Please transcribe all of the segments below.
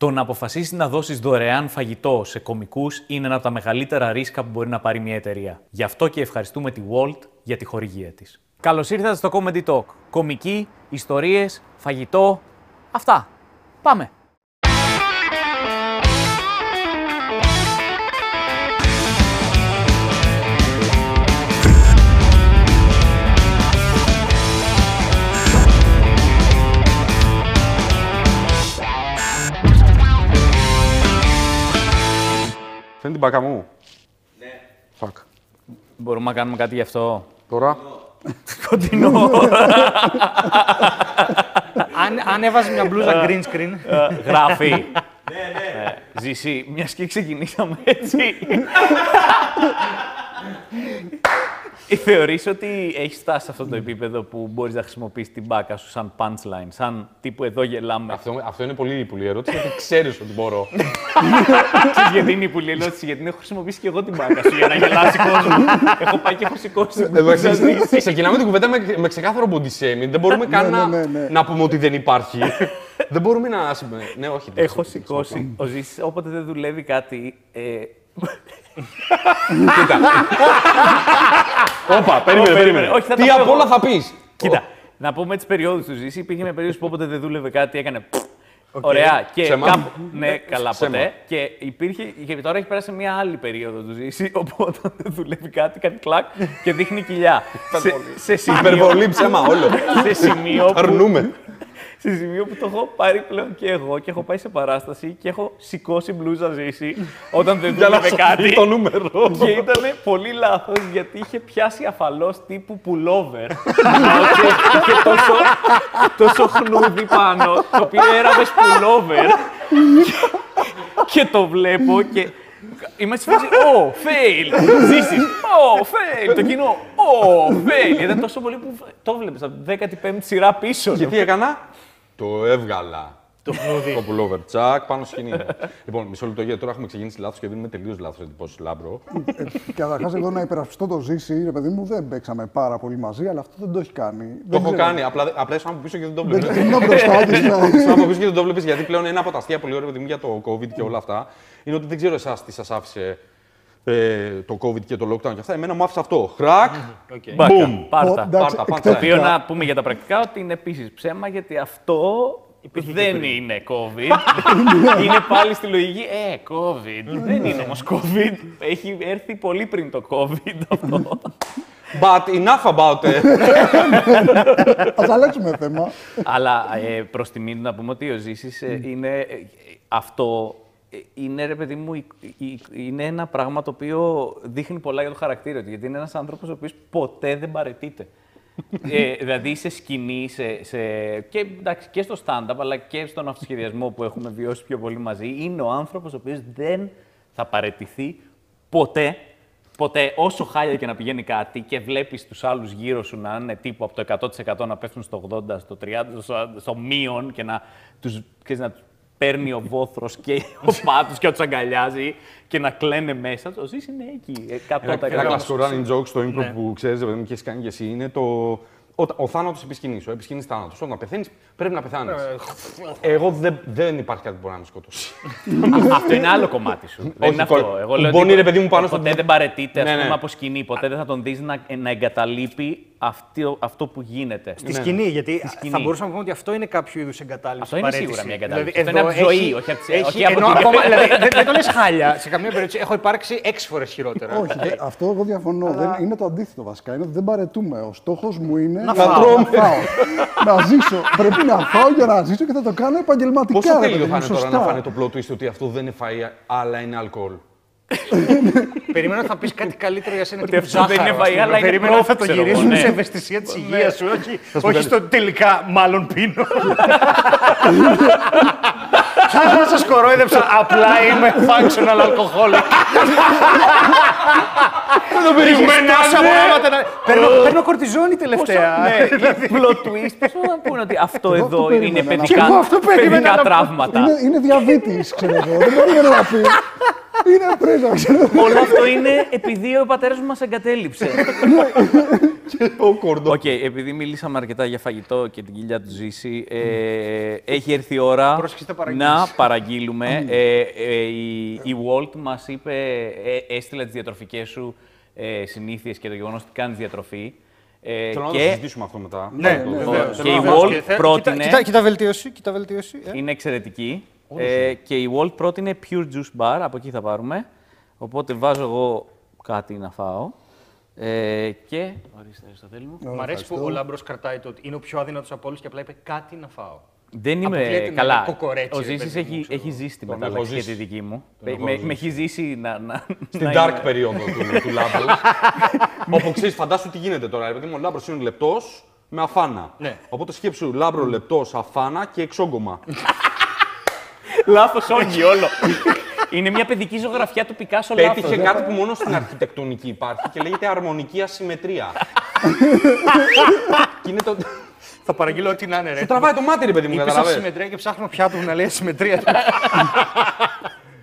Το να αποφασίσεις να δώσεις δωρεάν φαγητό σε κομικούς είναι ένα από τα μεγαλύτερα ρίσκα που μπορεί να πάρει μια εταιρεία. Γι' αυτό και ευχαριστούμε τη Walt για τη χορηγία της. Καλώς ήρθατε στο Comedy Talk. Κομική, ιστορίες, φαγητό. Αυτά. Πάμε. Φαίνεται την μπάκα μου. Ναι. Fuck. Μπορούμε να κάνουμε κάτι γι' αυτό; Τώρα. Κοντινό. Αν, αν έβαζες μια μπλούζα green screen. Ε, Γράφει. Ναι, ναι. Ζήση, μιας και ξεκινήσαμε έτσι. Ε, Θεωρείς ότι έχει φτάσει σε αυτό το επίπεδο που μπορείς να χρησιμοποιήσεις την μπάκα σου σαν punchline, σαν τύπου εδώ γελάμε. Αυτό, αυτό είναι πολύ ύπουλη ερώτηση γιατί ξέρεις ότι μπορώ. Ξέρεις γιατί είναι η πουλή ερώτηση, γιατί την έχω χρησιμοποιήσει και εγώ την μπάκα σου για να γελάσει κόσμο. έχω πάει και έχω σηκώσει. Εδώ εξής, Ξεκινάμε την κουβέντα με, με ξεκάθαρο body shaming. Δεν μπορούμε καν ναι, να, ναι, ναι. να πούμε ότι δεν υπάρχει. δεν μπορούμε να. συμπε- Ναι, όχι. δεν Έχω ξέρω. σηκώσει. Ο Ζήσης, όποτε δεν δουλεύει κάτι, ε, Όπα, περίμενε, Ω, περίμενε. περίμενε. Όχι, θα Τι τα πω απ' όλα εγώ. θα πεις. Κοίτα, να πούμε τις περιόδους του ζήσει. Υπήρχε μια περίοδος που όποτε δεν δούλευε κάτι έκανε. Ωραία. Και Ψέμα. κάπου. Ναι, καλά Ψέμα. ποτέ. Και υπήρχε. Και τώρα έχει περάσει μια άλλη περίοδος του ζήσει. Όπου όταν δεν δουλεύει κάτι, κάνει κλακ και δείχνει κοιλιά. σε, σε, σημείο, Υπερβολή ψέμα όλο. σε, σημείο που, Αρνούμε. σε σημείο που το έχω πάρει πλέον και εγώ και έχω πάει σε παράσταση και έχω σηκώσει μπλούζα ζήσει όταν δεν Για να δούλευε σωθεί κάτι. το νούμερο. Και ήταν πολύ λάθος γιατί είχε πιάσει αφαλώ τύπου pullover. και είχε τόσο, τόσο χνούδι πάνω, το οποίο έραβες pullover. και, και το βλέπω και. Είμαστε στη φάση, oh, fail, ζήσεις, oh, fail, το κοινό, oh, fail. Ήταν τόσο πολύ που το βλέπεις από την 15η σειρά πίσω. Και τι έκανα. Το έβγαλα. Το Το pullover. Τσακ, πάνω στο σκηνή. λοιπόν, μισό λεπτό γιατί τώρα έχουμε ξεκινήσει λάθος και δίνουμε τελείως λάθος εντυπώσεις λάμπρο. Καταρχάς, εδώ να υπερασπιστώ το ζήσει, ρε παιδί μου, δεν παίξαμε πάρα πολύ μαζί, αλλά αυτό δεν το έχει κάνει. Το έχω κάνει. Απλά, απλά ήσουν από πίσω και δεν το Δεν βλέπεις. ήμουν μπροστά του. Ήσουν από πίσω και δεν το βλέπεις γιατί πλέον ένα από τα αστεία πολύ ωραία παιδί μου, για το COVID και όλα αυτά είναι ότι δεν ξέρω εσάς τι σας άφησε ε, το COVID και το lockdown και αυτά. Εμένα μου άφησε αυτό. Χρακ. Μπάκα, Boom. Πάρτα. Πάρτα, πάρτα. Το οποίο να πούμε για τα πρακτικά ότι είναι επίσης ψέμα γιατί αυτό δεν είναι COVID. είναι πάλι στη λογική, ε, COVID. δεν είναι όμως COVID. Έχει έρθει πολύ πριν το COVID αυτό. But enough about it. Α αλλάξουμε θέμα. Αλλά ε, προς τιμή του να πούμε ότι ο Ζήσης ε, είναι ε, αυτό. Ε, Είναι, ρε παιδί μου, η- η- είναι ένα πράγμα το οποίο δείχνει πολλά για το χαρακτήρα του. Γιατί είναι ένας άνθρωπος ο οποίος ποτέ δεν παρετείται. ε, δηλαδή σε σκηνή, σε, σε, και, εντάξει, και στο stand-up, αλλά και στον αυτοσχεδιασμό που έχουμε βιώσει πιο πολύ μαζί, είναι ο άνθρωπος ο οποίος δεν θα παρετηθεί ποτέ Ποτέ, όσο χάλια και να πηγαίνει κάτι και βλέπεις τους άλλους γύρω σου να είναι τύπου από το 100% να πέφτουν στο 80%, στο 30%, στο, στο μείον και να τους να τους παίρνει ο βόθρος και ο πάτος και να του αγκαλιάζει και να κλαίνε μέσα. Ο Ζής είναι εκεί. 100%. Ένα κλασικό running joke στο improv που ξέρεις, παιδί μου, και έχεις κάνει και εσύ είναι το. Ο, ο θάνατος επί σκηνής, ο επί σκηνής θάνατος. Όταν πεθαίνεις, πρέπει να πεθάνεις. Εγώ δεν, δεν υπάρχει κάτι που μπορεί να με σκοτώσει. αυτό είναι άλλο κομμάτι σου. δεν Όχι, είναι κο- αυτό. Εγώ λέω κουμπώνει, ότι ρε παιδί μου, πάνω στο- ποτέ δεν παρετείται ας Ναι, πούμε, ναι. από σκηνή. Ποτέ δεν θα τον δεις να, να εγκαταλείπει αυτό, αυτό που γίνεται. Στη σκηνή, γιατί σκηνή. θα μπορούσαμε να πούμε ότι αυτό είναι κάποιο είδους εγκατάλειψη. Αυτό είναι παρέτηση. σίγουρα μια εγκατάλειψη. Δηλαδή, Αυτό είναι εδώ από τη ζωή, έχει- όχι από τις- έχει- όχι από ενώ την- ακόμα- δηλαδή, δεν, δεν το λες χάλια. Σε καμία περίπτωση έχω υπάρξει έξι φορές χειρότερα. Όχι, δε- αυτό εγώ διαφωνώ. Δεν, είναι το αντίθετο βασικά. Είναι ότι δεν παρετούμε. Ο στόχος μου είναι να, φάω. να φάω. να ζήσω. Πρέπει να φάω για να ζήσω και θα το κάνω επαγγελματικά. Πόσο ρε τέλειο παιδί θα μου, είναι τώρα σωστά. να φάνε το plot twist ότι αυτό δεν είναι φαΐ, αλλά είναι αλκοόλ. Περιμένω ότι θα πεις κάτι καλύτερο για σένα. Ότι τύπου αυτό δεν ζάχαρος, είναι ας φαΐ, πούμε. αλλά είναι Περίμενα ότι θα το πρόφ, ξέρω εγώ, γυρίσουμε ναι. σε ευαισθησία της υγείας σου. Όχι, όχι στο τελικά μάλλον πίνω. Σαν να σας κορόιδεψα, απλά είμαι functional alcoholic. Δεν το περίμενα. Παίρνω, παίρνω κορτιζόνη τελευταία. Ναι, plot twist. Πώς να πούνε ότι αυτό Εγώ αυτό εδώ περίμενα είναι να πω. παιδικά, Και εγώ αυτό περίμενα παιδικά να πω. τραύματα. Είναι, είναι διαβήτης, ξέρω εγώ. Δεν μπορεί να πει. Είναι πρέζα, ξέρω εγώ. Όλο αυτό είναι επειδή ο πατέρας μου μας εγκατέλειψε. Ο κορδό. Οκ, επειδή μιλήσαμε αρκετά για φαγητό και την κοιλιά του Ζήση, ε, έχει έρθει η ώρα Πρόσεξε, παραγγείλεις. να παραγγείλουμε. ε, ε, η, η Wolt μας είπε, ε, έστειλε τις διατροφικές σου ε, συνήθειες και το γεγονός ότι κάνεις διατροφή. Ε, Θέλω να το και συζητήσουμε αυτό μετά. Ναι, Το- ναι, το- βεβαίως. και η Βεβαίως. Wolt Και θε- πρότεινε- Κοίτα, κοίτα, κοίτα βελτίωση, κοίτα βελτίωση. ε. είναι εξαιρετική. Ε, και η Wolt πρότεινε Pure Juice Bar, από εκεί θα πάρουμε. Οπότε βάζω εγώ κάτι να φάω. Ε, και. Ορίστε, Αριστοτέλη μου. Μ' αρέσει που ο Λάμπρος κρατάει το ότι είναι ο πιο αδύνατος από όλους και απλά είπε κάτι να φάω. Δεν είμαι Αποκλείεται να καλά. είναι κοκορέτσι, Ο ρε Ζήσης παιδί μου, έχει, ξέρω. έχει ζήσει τη Τον μετάλλαξη έχω για τη ζήσει. δική μου. Τον έχω Με, ζήσει. με έχει ζήσει να. να Στην να dark είμαι- περίοδο του, του Λάμπρου. Όπου ξέρεις, φαντάσου τι γίνεται τώρα. Επειδή ο Λάμπρος είναι λεπτός με αφάνα. Ναι. Οπότε σκέψου Λάμπρο λεπτός, αφάνα και εξόγκωμα. Λάθος όγγι όλο. Είναι μια παιδική ζωγραφιά του Πικάσο λάθος. Πέτυχε κάτι που μόνο στην αρχιτεκτονική υπάρχει και λέγεται αρμονική ασυμμετρία. και είναι το. Θα παραγγείλω ό,τι να είναι, ρε. Σου τραβάει το μάτι, ρε παιδί μου, Είπες καταλαβαίνεις. ασυμμετρία και ψάχνω πιάτο που να λέει ασυμμετρία.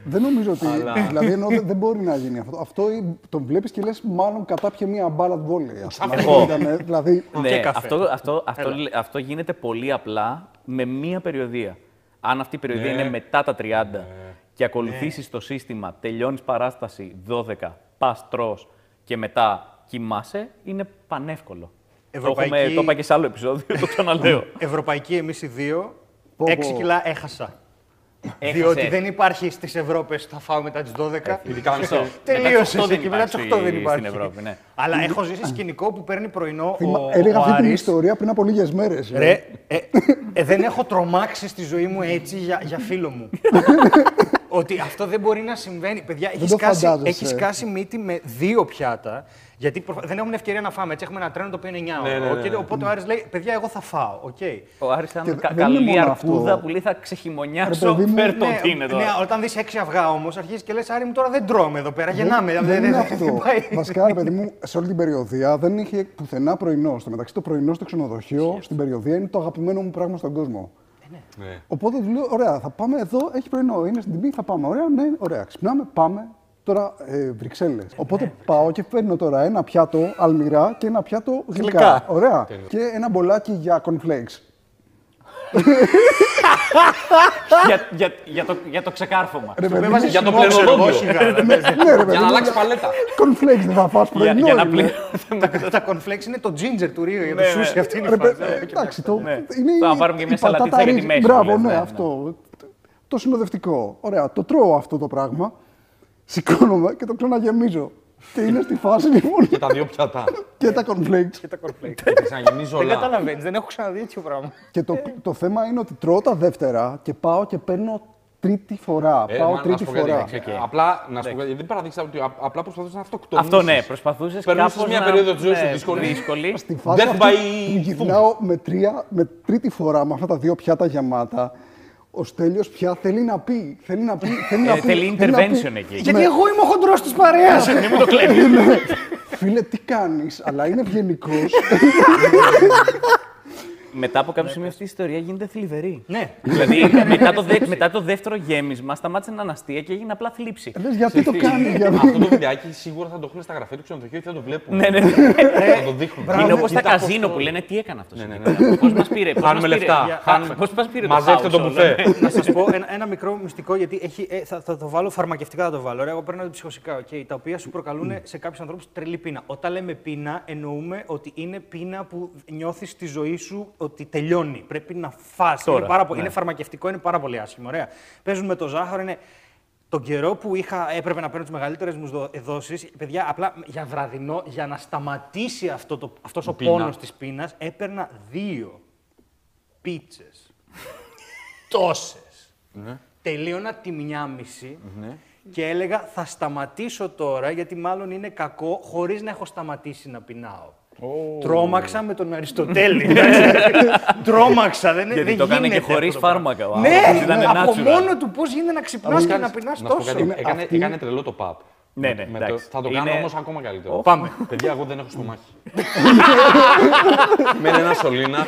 Δεν νομίζω ότι. Δηλαδή, ενώ δεν, δεν μπορεί να γίνει αυτό. Αυτό ή- τον βλέπεις και λες, μάλλον κατάπιε μία μπάλα βόλεϊ. ας πούμε. Εγώ. Αυτό ήταν, δηλαδή, Ναι, καφέ. αυτό, αυτό, αυτό, αυτό γίνεται πολύ απλά με μία περιοδία. Αν αυτή η περιοδία Ναι. είναι μετά τα 30 και ακολουθήσεις το σύστημα, τελειώνεις παράσταση 12, πας τρώ και μετά κοιμάσαι, είναι πανεύκολο. Ευρωπαϊκή- Το, έχουμε, το είπα και σε άλλο επεισόδιο, το ξαναλέω. Ευρωπαϊκή εμείς οι δύο. Πω, πω. 6 κιλά έχασα. Έχασες. Διότι δεν υπάρχει στις Ευρώπες θα φάω μετά τις 12. Ειδικά αν Μισό. είσαι- Τελείωσε Μετά τις 8 και μετά τις 8 δεν υπάρχει υπάρχει. Στην Ευρώπη, ναι. Αλλά έχω ζήσει σκηνικό που παίρνει πρωινό θυμα- ο, έλεγα ο αυτή την Άρης. ιστορία πριν από λίγες μέρες. Ρε, ε, ε, δεν έχω τρομάξει στη ζωή μου έτσι για, για φίλο μου. ότι αυτό δεν μπορεί να συμβαίνει. Παιδιά, έχει το σκάσει, φαντάζεσαι. έχει σκάσει μύτη με δύο πιάτα. Γιατί προφ- δεν έχουν ευκαιρία να φάμε. Έτσι έχουμε ένα τρένο το οποίο είναι 9 Ναι, ώρα. ναι, ναι, Οκ, ναι. Οπότε ο Άρης λέει: Παιδιά, εγώ θα φάω. οκ. Ο Άρης ήταν Και κα- δεν είναι καλή μόνο αρκούδα αυτό. που λέει θα Ρε ξεχειμονιάσω, παιδί μου, φέρ το ναι, τι είναι ναι, τώρα. όταν δεις έξι αυγά όμως, αρχίζεις και λες: Άρη μου τώρα δεν τρώμε εδώ πέρα. Γεννάμε. Δεν, δεν- είναι δεν- αυτό. δεν πάει. Βασικά, ρε παιδί μου, σε όλη την περιοδία δεν είχε πουθενά πρωινό. Στο μεταξύ, το πρωινό στο ξενοδοχείο στην περιοδία είναι το αγαπημένο μου πράγμα στον κόσμο. Ναι. Οπότε του λέω: Ωραία, θα πάμε εδώ, έχει πρωινό. Είναι στην τιμή, θα πάμε. Ωραία, ναι, ωραία. Ξυπνάμε, πάμε. Τώρα ε, Βρυξέλλες. Οπότε πάω και παίρνω τώρα ένα πιάτο αλμυρά και ένα πιάτο γλυκά. Γλυκά. Ωραία. Και ένα μπολάκι για cornflakes. για, για, για, το, για το ξεκάρφωμα. Ρε παιδί Με μου, βάζεις Για το χυμό, ξέρω εγώ, πληροδόντιο. σιγά, ναι, ναι, ρε παιδί Για να μου, αλλάξεις παλέτα. Cornflakes δεν θα φας για, πρωινό. για να είναι. πληρώσουμε. Τα cornflakes είναι το ginger του Ρίου για το Ναι, ναι. σούσι. Αυτή είναι η Ρε, φάση. παι- ε, Εντάξει, το Ναι. είναι Θα η- πάρουμε και η μια σαλατίτσα πατάτα για τη ρύζι. μέση, Μπράβο, λες, ναι, ναι, ναι. αυτό. Το συνοδευτικό. Ωραία, το τρώω αυτό το πράγμα. Σηκώνομαι και το ξαναγεμίζω. Και είναι στη φάση λοιπόν Και τα δύο πιατά. και τα cornflakes. Και τα cornflakes. Και ξαναγεμίζω Δεν όλα. καταλαβαίνεις, δεν έχω ξαναδεί τέτοιο πράγμα. Και το, το θέμα είναι ότι τρώω τα δεύτερα και πάω και παίρνω τρίτη φορά. Ε, πάω μα, να τρίτη σου πω κάτι, φορά. εντάξει, Απλά να σου πω κάτι, δεν παραδείξα ότι α- απλά προσπαθούσα να αυτοκτονήσεις. Αυτό ναι, προσπαθούσες Περνούσες κάπως μια να- περίοδο της ζωής σου ναι, δύσκολη. δύσκολη. Στη φάση Death αυτή by που γυρνάω με, τρία, με τρίτη φορά με αυτά τα δύο πιάτα γεμάτα, ο Στέλιος πια θέλει να πει. Θέλει να πει. Θέλει, να Ε, πει, θέλει θέλει να πει. intervention εκεί. Γιατί εγώ είμαι ο χοντρός της παρέας. Δεν μου το κλέβεις. Ναι. Φίλε, τι κάνεις, αλλά είναι ευγενικός. Μετά από κάποιο σημείο αυτή η ιστορία γίνεται θλιβερή. Ναι. δηλαδή μετά το, δε- μετά το δεύτερο γέμισμα σταμάτησε να είναι αστεία και έγινε απλά θλίψη. Λες, γιατί το κάνει, γιατί. Αυτό το βιντεάκι σίγουρα θα το έχουν στα γραφεία του ξενοδοχείου και θα το βλέπουν. ναι, ναι, ναι. Θα το δείχνουν. Είναι όπως τα Κοίτα καζίνο πώς που το- λένε τι έκανε αυτός. Ναι, ναι, ναι. Πώς μας πήρε. πώς Χάνουμε μας πήρε; λεφτά. Για- Χάνουμε- Πώς μας πήρε το Μαζεύτε το household, μπουφέ. ναι. να σας πω ένα, ένα μικρό μυστικό, γιατί έχει, ε, θα, θα το βάλω φαρμακευτικά, θα το βάλω. Ωραία, εγώ παίρνω ψυχοσικά, okay, τα οποία σου προκαλούν σε κάποιους ανθρώπους τρελή πείνα. Όταν λέμε πείνα, εννοούμε ότι είναι πείνα που νιώθεις στη ζωή σου ότι τελειώνει. Πρέπει να φας. Τώρα, Είναι, πάρα πολύ, ναι. είναι φαρμακευτικό, είναι πάρα πολύ άσχημο. Ωραία. Παίζουν με το ζάχαρο, είναι. Τον καιρό που είχα, έπρεπε να παίρνω τις μεγαλύτερες μου δο- δόσεις, παιδιά, απλά για βραδινό, για να σταματήσει αυτό το, αυτός ο πείνα. πόνος της πείνας, έπαιρνα δύο πίτσες. Τόσες. Τελείωνα τη μια μισή και έλεγα θα σταματήσω τώρα γιατί μάλλον είναι κακό χωρίς να έχω σταματήσει να πεινάω. Τρόμαξα με τον Αριστοτέλη. εντάξει. Τρόμαξα. Δεν, Γιατί δεν το έκανε και γίνεται χωρίς αυτό το πράγμα. φάρμακα. ο Ναι, άνθρωπος, ήταν από natural. μόνο του πώς γίνεται να ξυπνάς και να πεινάς Να σου πω τόσο. κάτι, Είναι έκανε, αυτή- έκανε τρελό το pub. Ναι, ναι, Με το- εντάξει. θα το κάνω Είναι- όμως ακόμα καλύτερο. Πάμε. Παιδιά, εγώ δεν έχω στομάχι. Μένει ένας σωλήνας.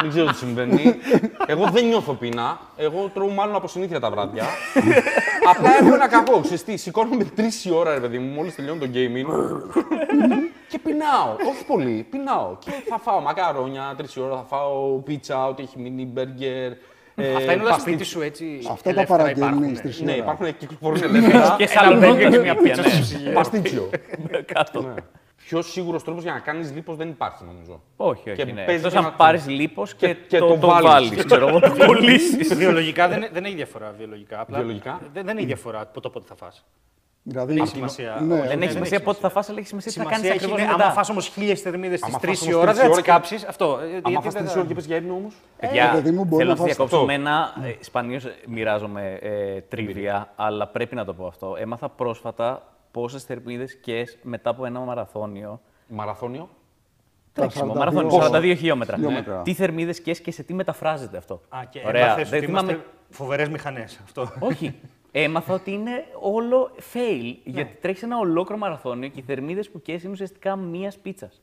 δεν ξέρω τι συμβαίνει. Εγώ δεν νιώθω πείνα. Εγώ τρώω μάλλον από συνήθεια τα βράδια. Απλά έχω ένα κακό. Ξέρεις τι, σηκώνομαι τρεις η ώρα, ρε παιδί μου, μόλις τελειώνει το gaming. και πεινάω. Όχι πολύ, πεινάω. Και θα φάω μακαρόνια, τρεις η ώρα θα φάω πίτσα, ό,τι έχει μείνει, μπέργκερ. Ε, Αυτά είναι όλα παστίτσιο. σπίτι σου έτσι. Αυτά τα ελεύθερα παραγγέλνεις υπάρχουν. στις Ναι, ώρα. υπάρχουν κυκλοφορούν ελεύθερα. Και σαλμπέγκερ και μια πίτσα πίτσα. στο ψυγείο. Παστίτσιο. Κάτω. Ναι. Πιο σίγουρος τρόπος για να κάνεις λίπος δεν υπάρχει, νομίζω. Όχι, Και όχι. Ναι. παίζεις Εκτός και αν να- πάρεις λίπος και, και- και το, το το βάλεις. βάλεις. Ξέρω εγώ, το πουλήσεις. Βιολογικά δεν, δεν έχει διαφορά. Βιολογικά. Απλά Βιολογικά; Δεν, δεν έχει διαφορά από το πότε θα φας. Δηλαδή, Δεν έχει σημασία. Ναι, Όχι, Δεν ναι, έχει σημασία πότε θα φας, αλλά έχει σημασία τι θα κάνεις Σημασία έχει, ακριβώς είναι, μετά. άμα φας όμως χίλιες θερμίδες στις Άμα 3 φας η όμως ώρα, τρεις δεν η θα τις ώρα κάψεις. Αυτό. ε, Αν γιατί φας δεν τρεις θα- ώρες και πες για ύπνο όμως. Παιδιά, παιδί μου, μπορεί θέλω να να σα φας διακόψω αυτό. με ένα. Ε, Σπανίως μοιράζομαι ε, τρίβια, αλλά πρέπει να το πω αυτό. Έμαθα πρόσφατα πόσες θερμίδες και μετά από ένα μαραθώνιο. Μαραθώνιο; Τρέξιμο, 42 μαραθώνιο, πόσο; 42 χιλιόμετρα. Χιλιόμετρα. Τι θερμίδες και και σε τι μεταφράζεται αυτό. Α, και Ωραία. έμαθες Δεν ότι θυμάμαι. είμαστε φοβερές μηχανές. Αυτό. Όχι. Έμαθα ότι είναι όλο fail. Γιατί τρέχεις ένα ολόκληρο μαραθώνιο και οι θερμίδες που καίει είναι ουσιαστικά μίας πίτσας.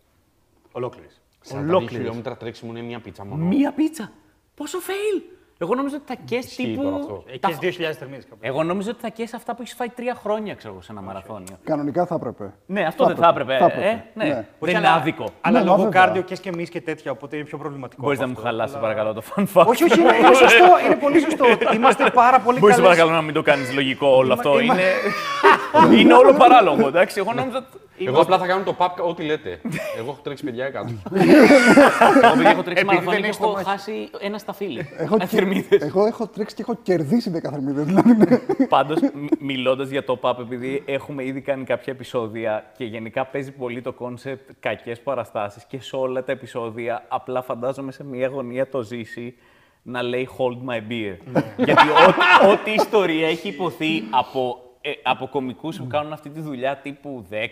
Ολόκληρης. 42 Ολόκληρες. χιλιόμετρα τρέξιμο είναι μία πίτσα μόνο. Μία πίτσα. Πόσο fail. Εγώ νόμιζα ότι θα καίεις Ισχύει τώρα τύπου. αυτό. Εκεί τα- 2.000 θερμίδες κάπου. Εγώ νόμιζα ότι θα καίεις αυτά που έχεις φάει τρία χρόνια, ξέρω εγώ, σε ένα μαραθώνιο. κανονικά θα έπρεπε. Ναι, αυτό δεν θα έπρεπε. Θα έπρεπε. Ε, ναι. Ναι. Δεν Όχι, είναι αλλά- άδικο. Αλλά Ναι, λόγω μα βέβαια. κάρδιο και και εμείς και τέτοια, οπότε είναι πιο προβληματικό. Μπορείς να από μου αυτό. χαλάσεις, Αλλά- παρακαλώ, το fun fact. Όχι, όχι, είναι, είναι σωστό. Είναι πολύ σωστό. Είμαστε πάρα πολύ Μπορείς καλές. παρακαλώ να μην το κάνεις λογικό όλο αυτό. είμα- Είναι... είναι όλο παράλογο, εντάξει. Εγώ νόμιζα. Ότι- Εγώ απλά θα κάνω το pub ό,τι λέτε. Εγώ έχω τρέξει παιδιά κάτω. Εγώ επειδή έχω τρέξει Επειδή μαραθώνιο δεν και έχεις έχω το μάχη. χάσει ένα σταφύλι. Έχω, Θερμίδες. εγώ έχω τρέξει και έχω κερδίσει 10 θερμίδες. Δηλαδή, ναι. Πάντως, μιλώντας για το ΠΑΠ, επειδή έχουμε ήδη κάνει κάποια επεισόδια και γενικά παίζει πολύ το κόνσεπτ κακές παραστάσεις και σε όλα τα επεισόδια απλά φαντάζομαι σε μια γωνία το ζήσει να λέει Hold my beer. Γιατί ό,τι- ό,τι ιστορία έχει υποθεί από, ε, από κομικούς που κάνουν αυτή τη δουλειά τύπου 10, 8,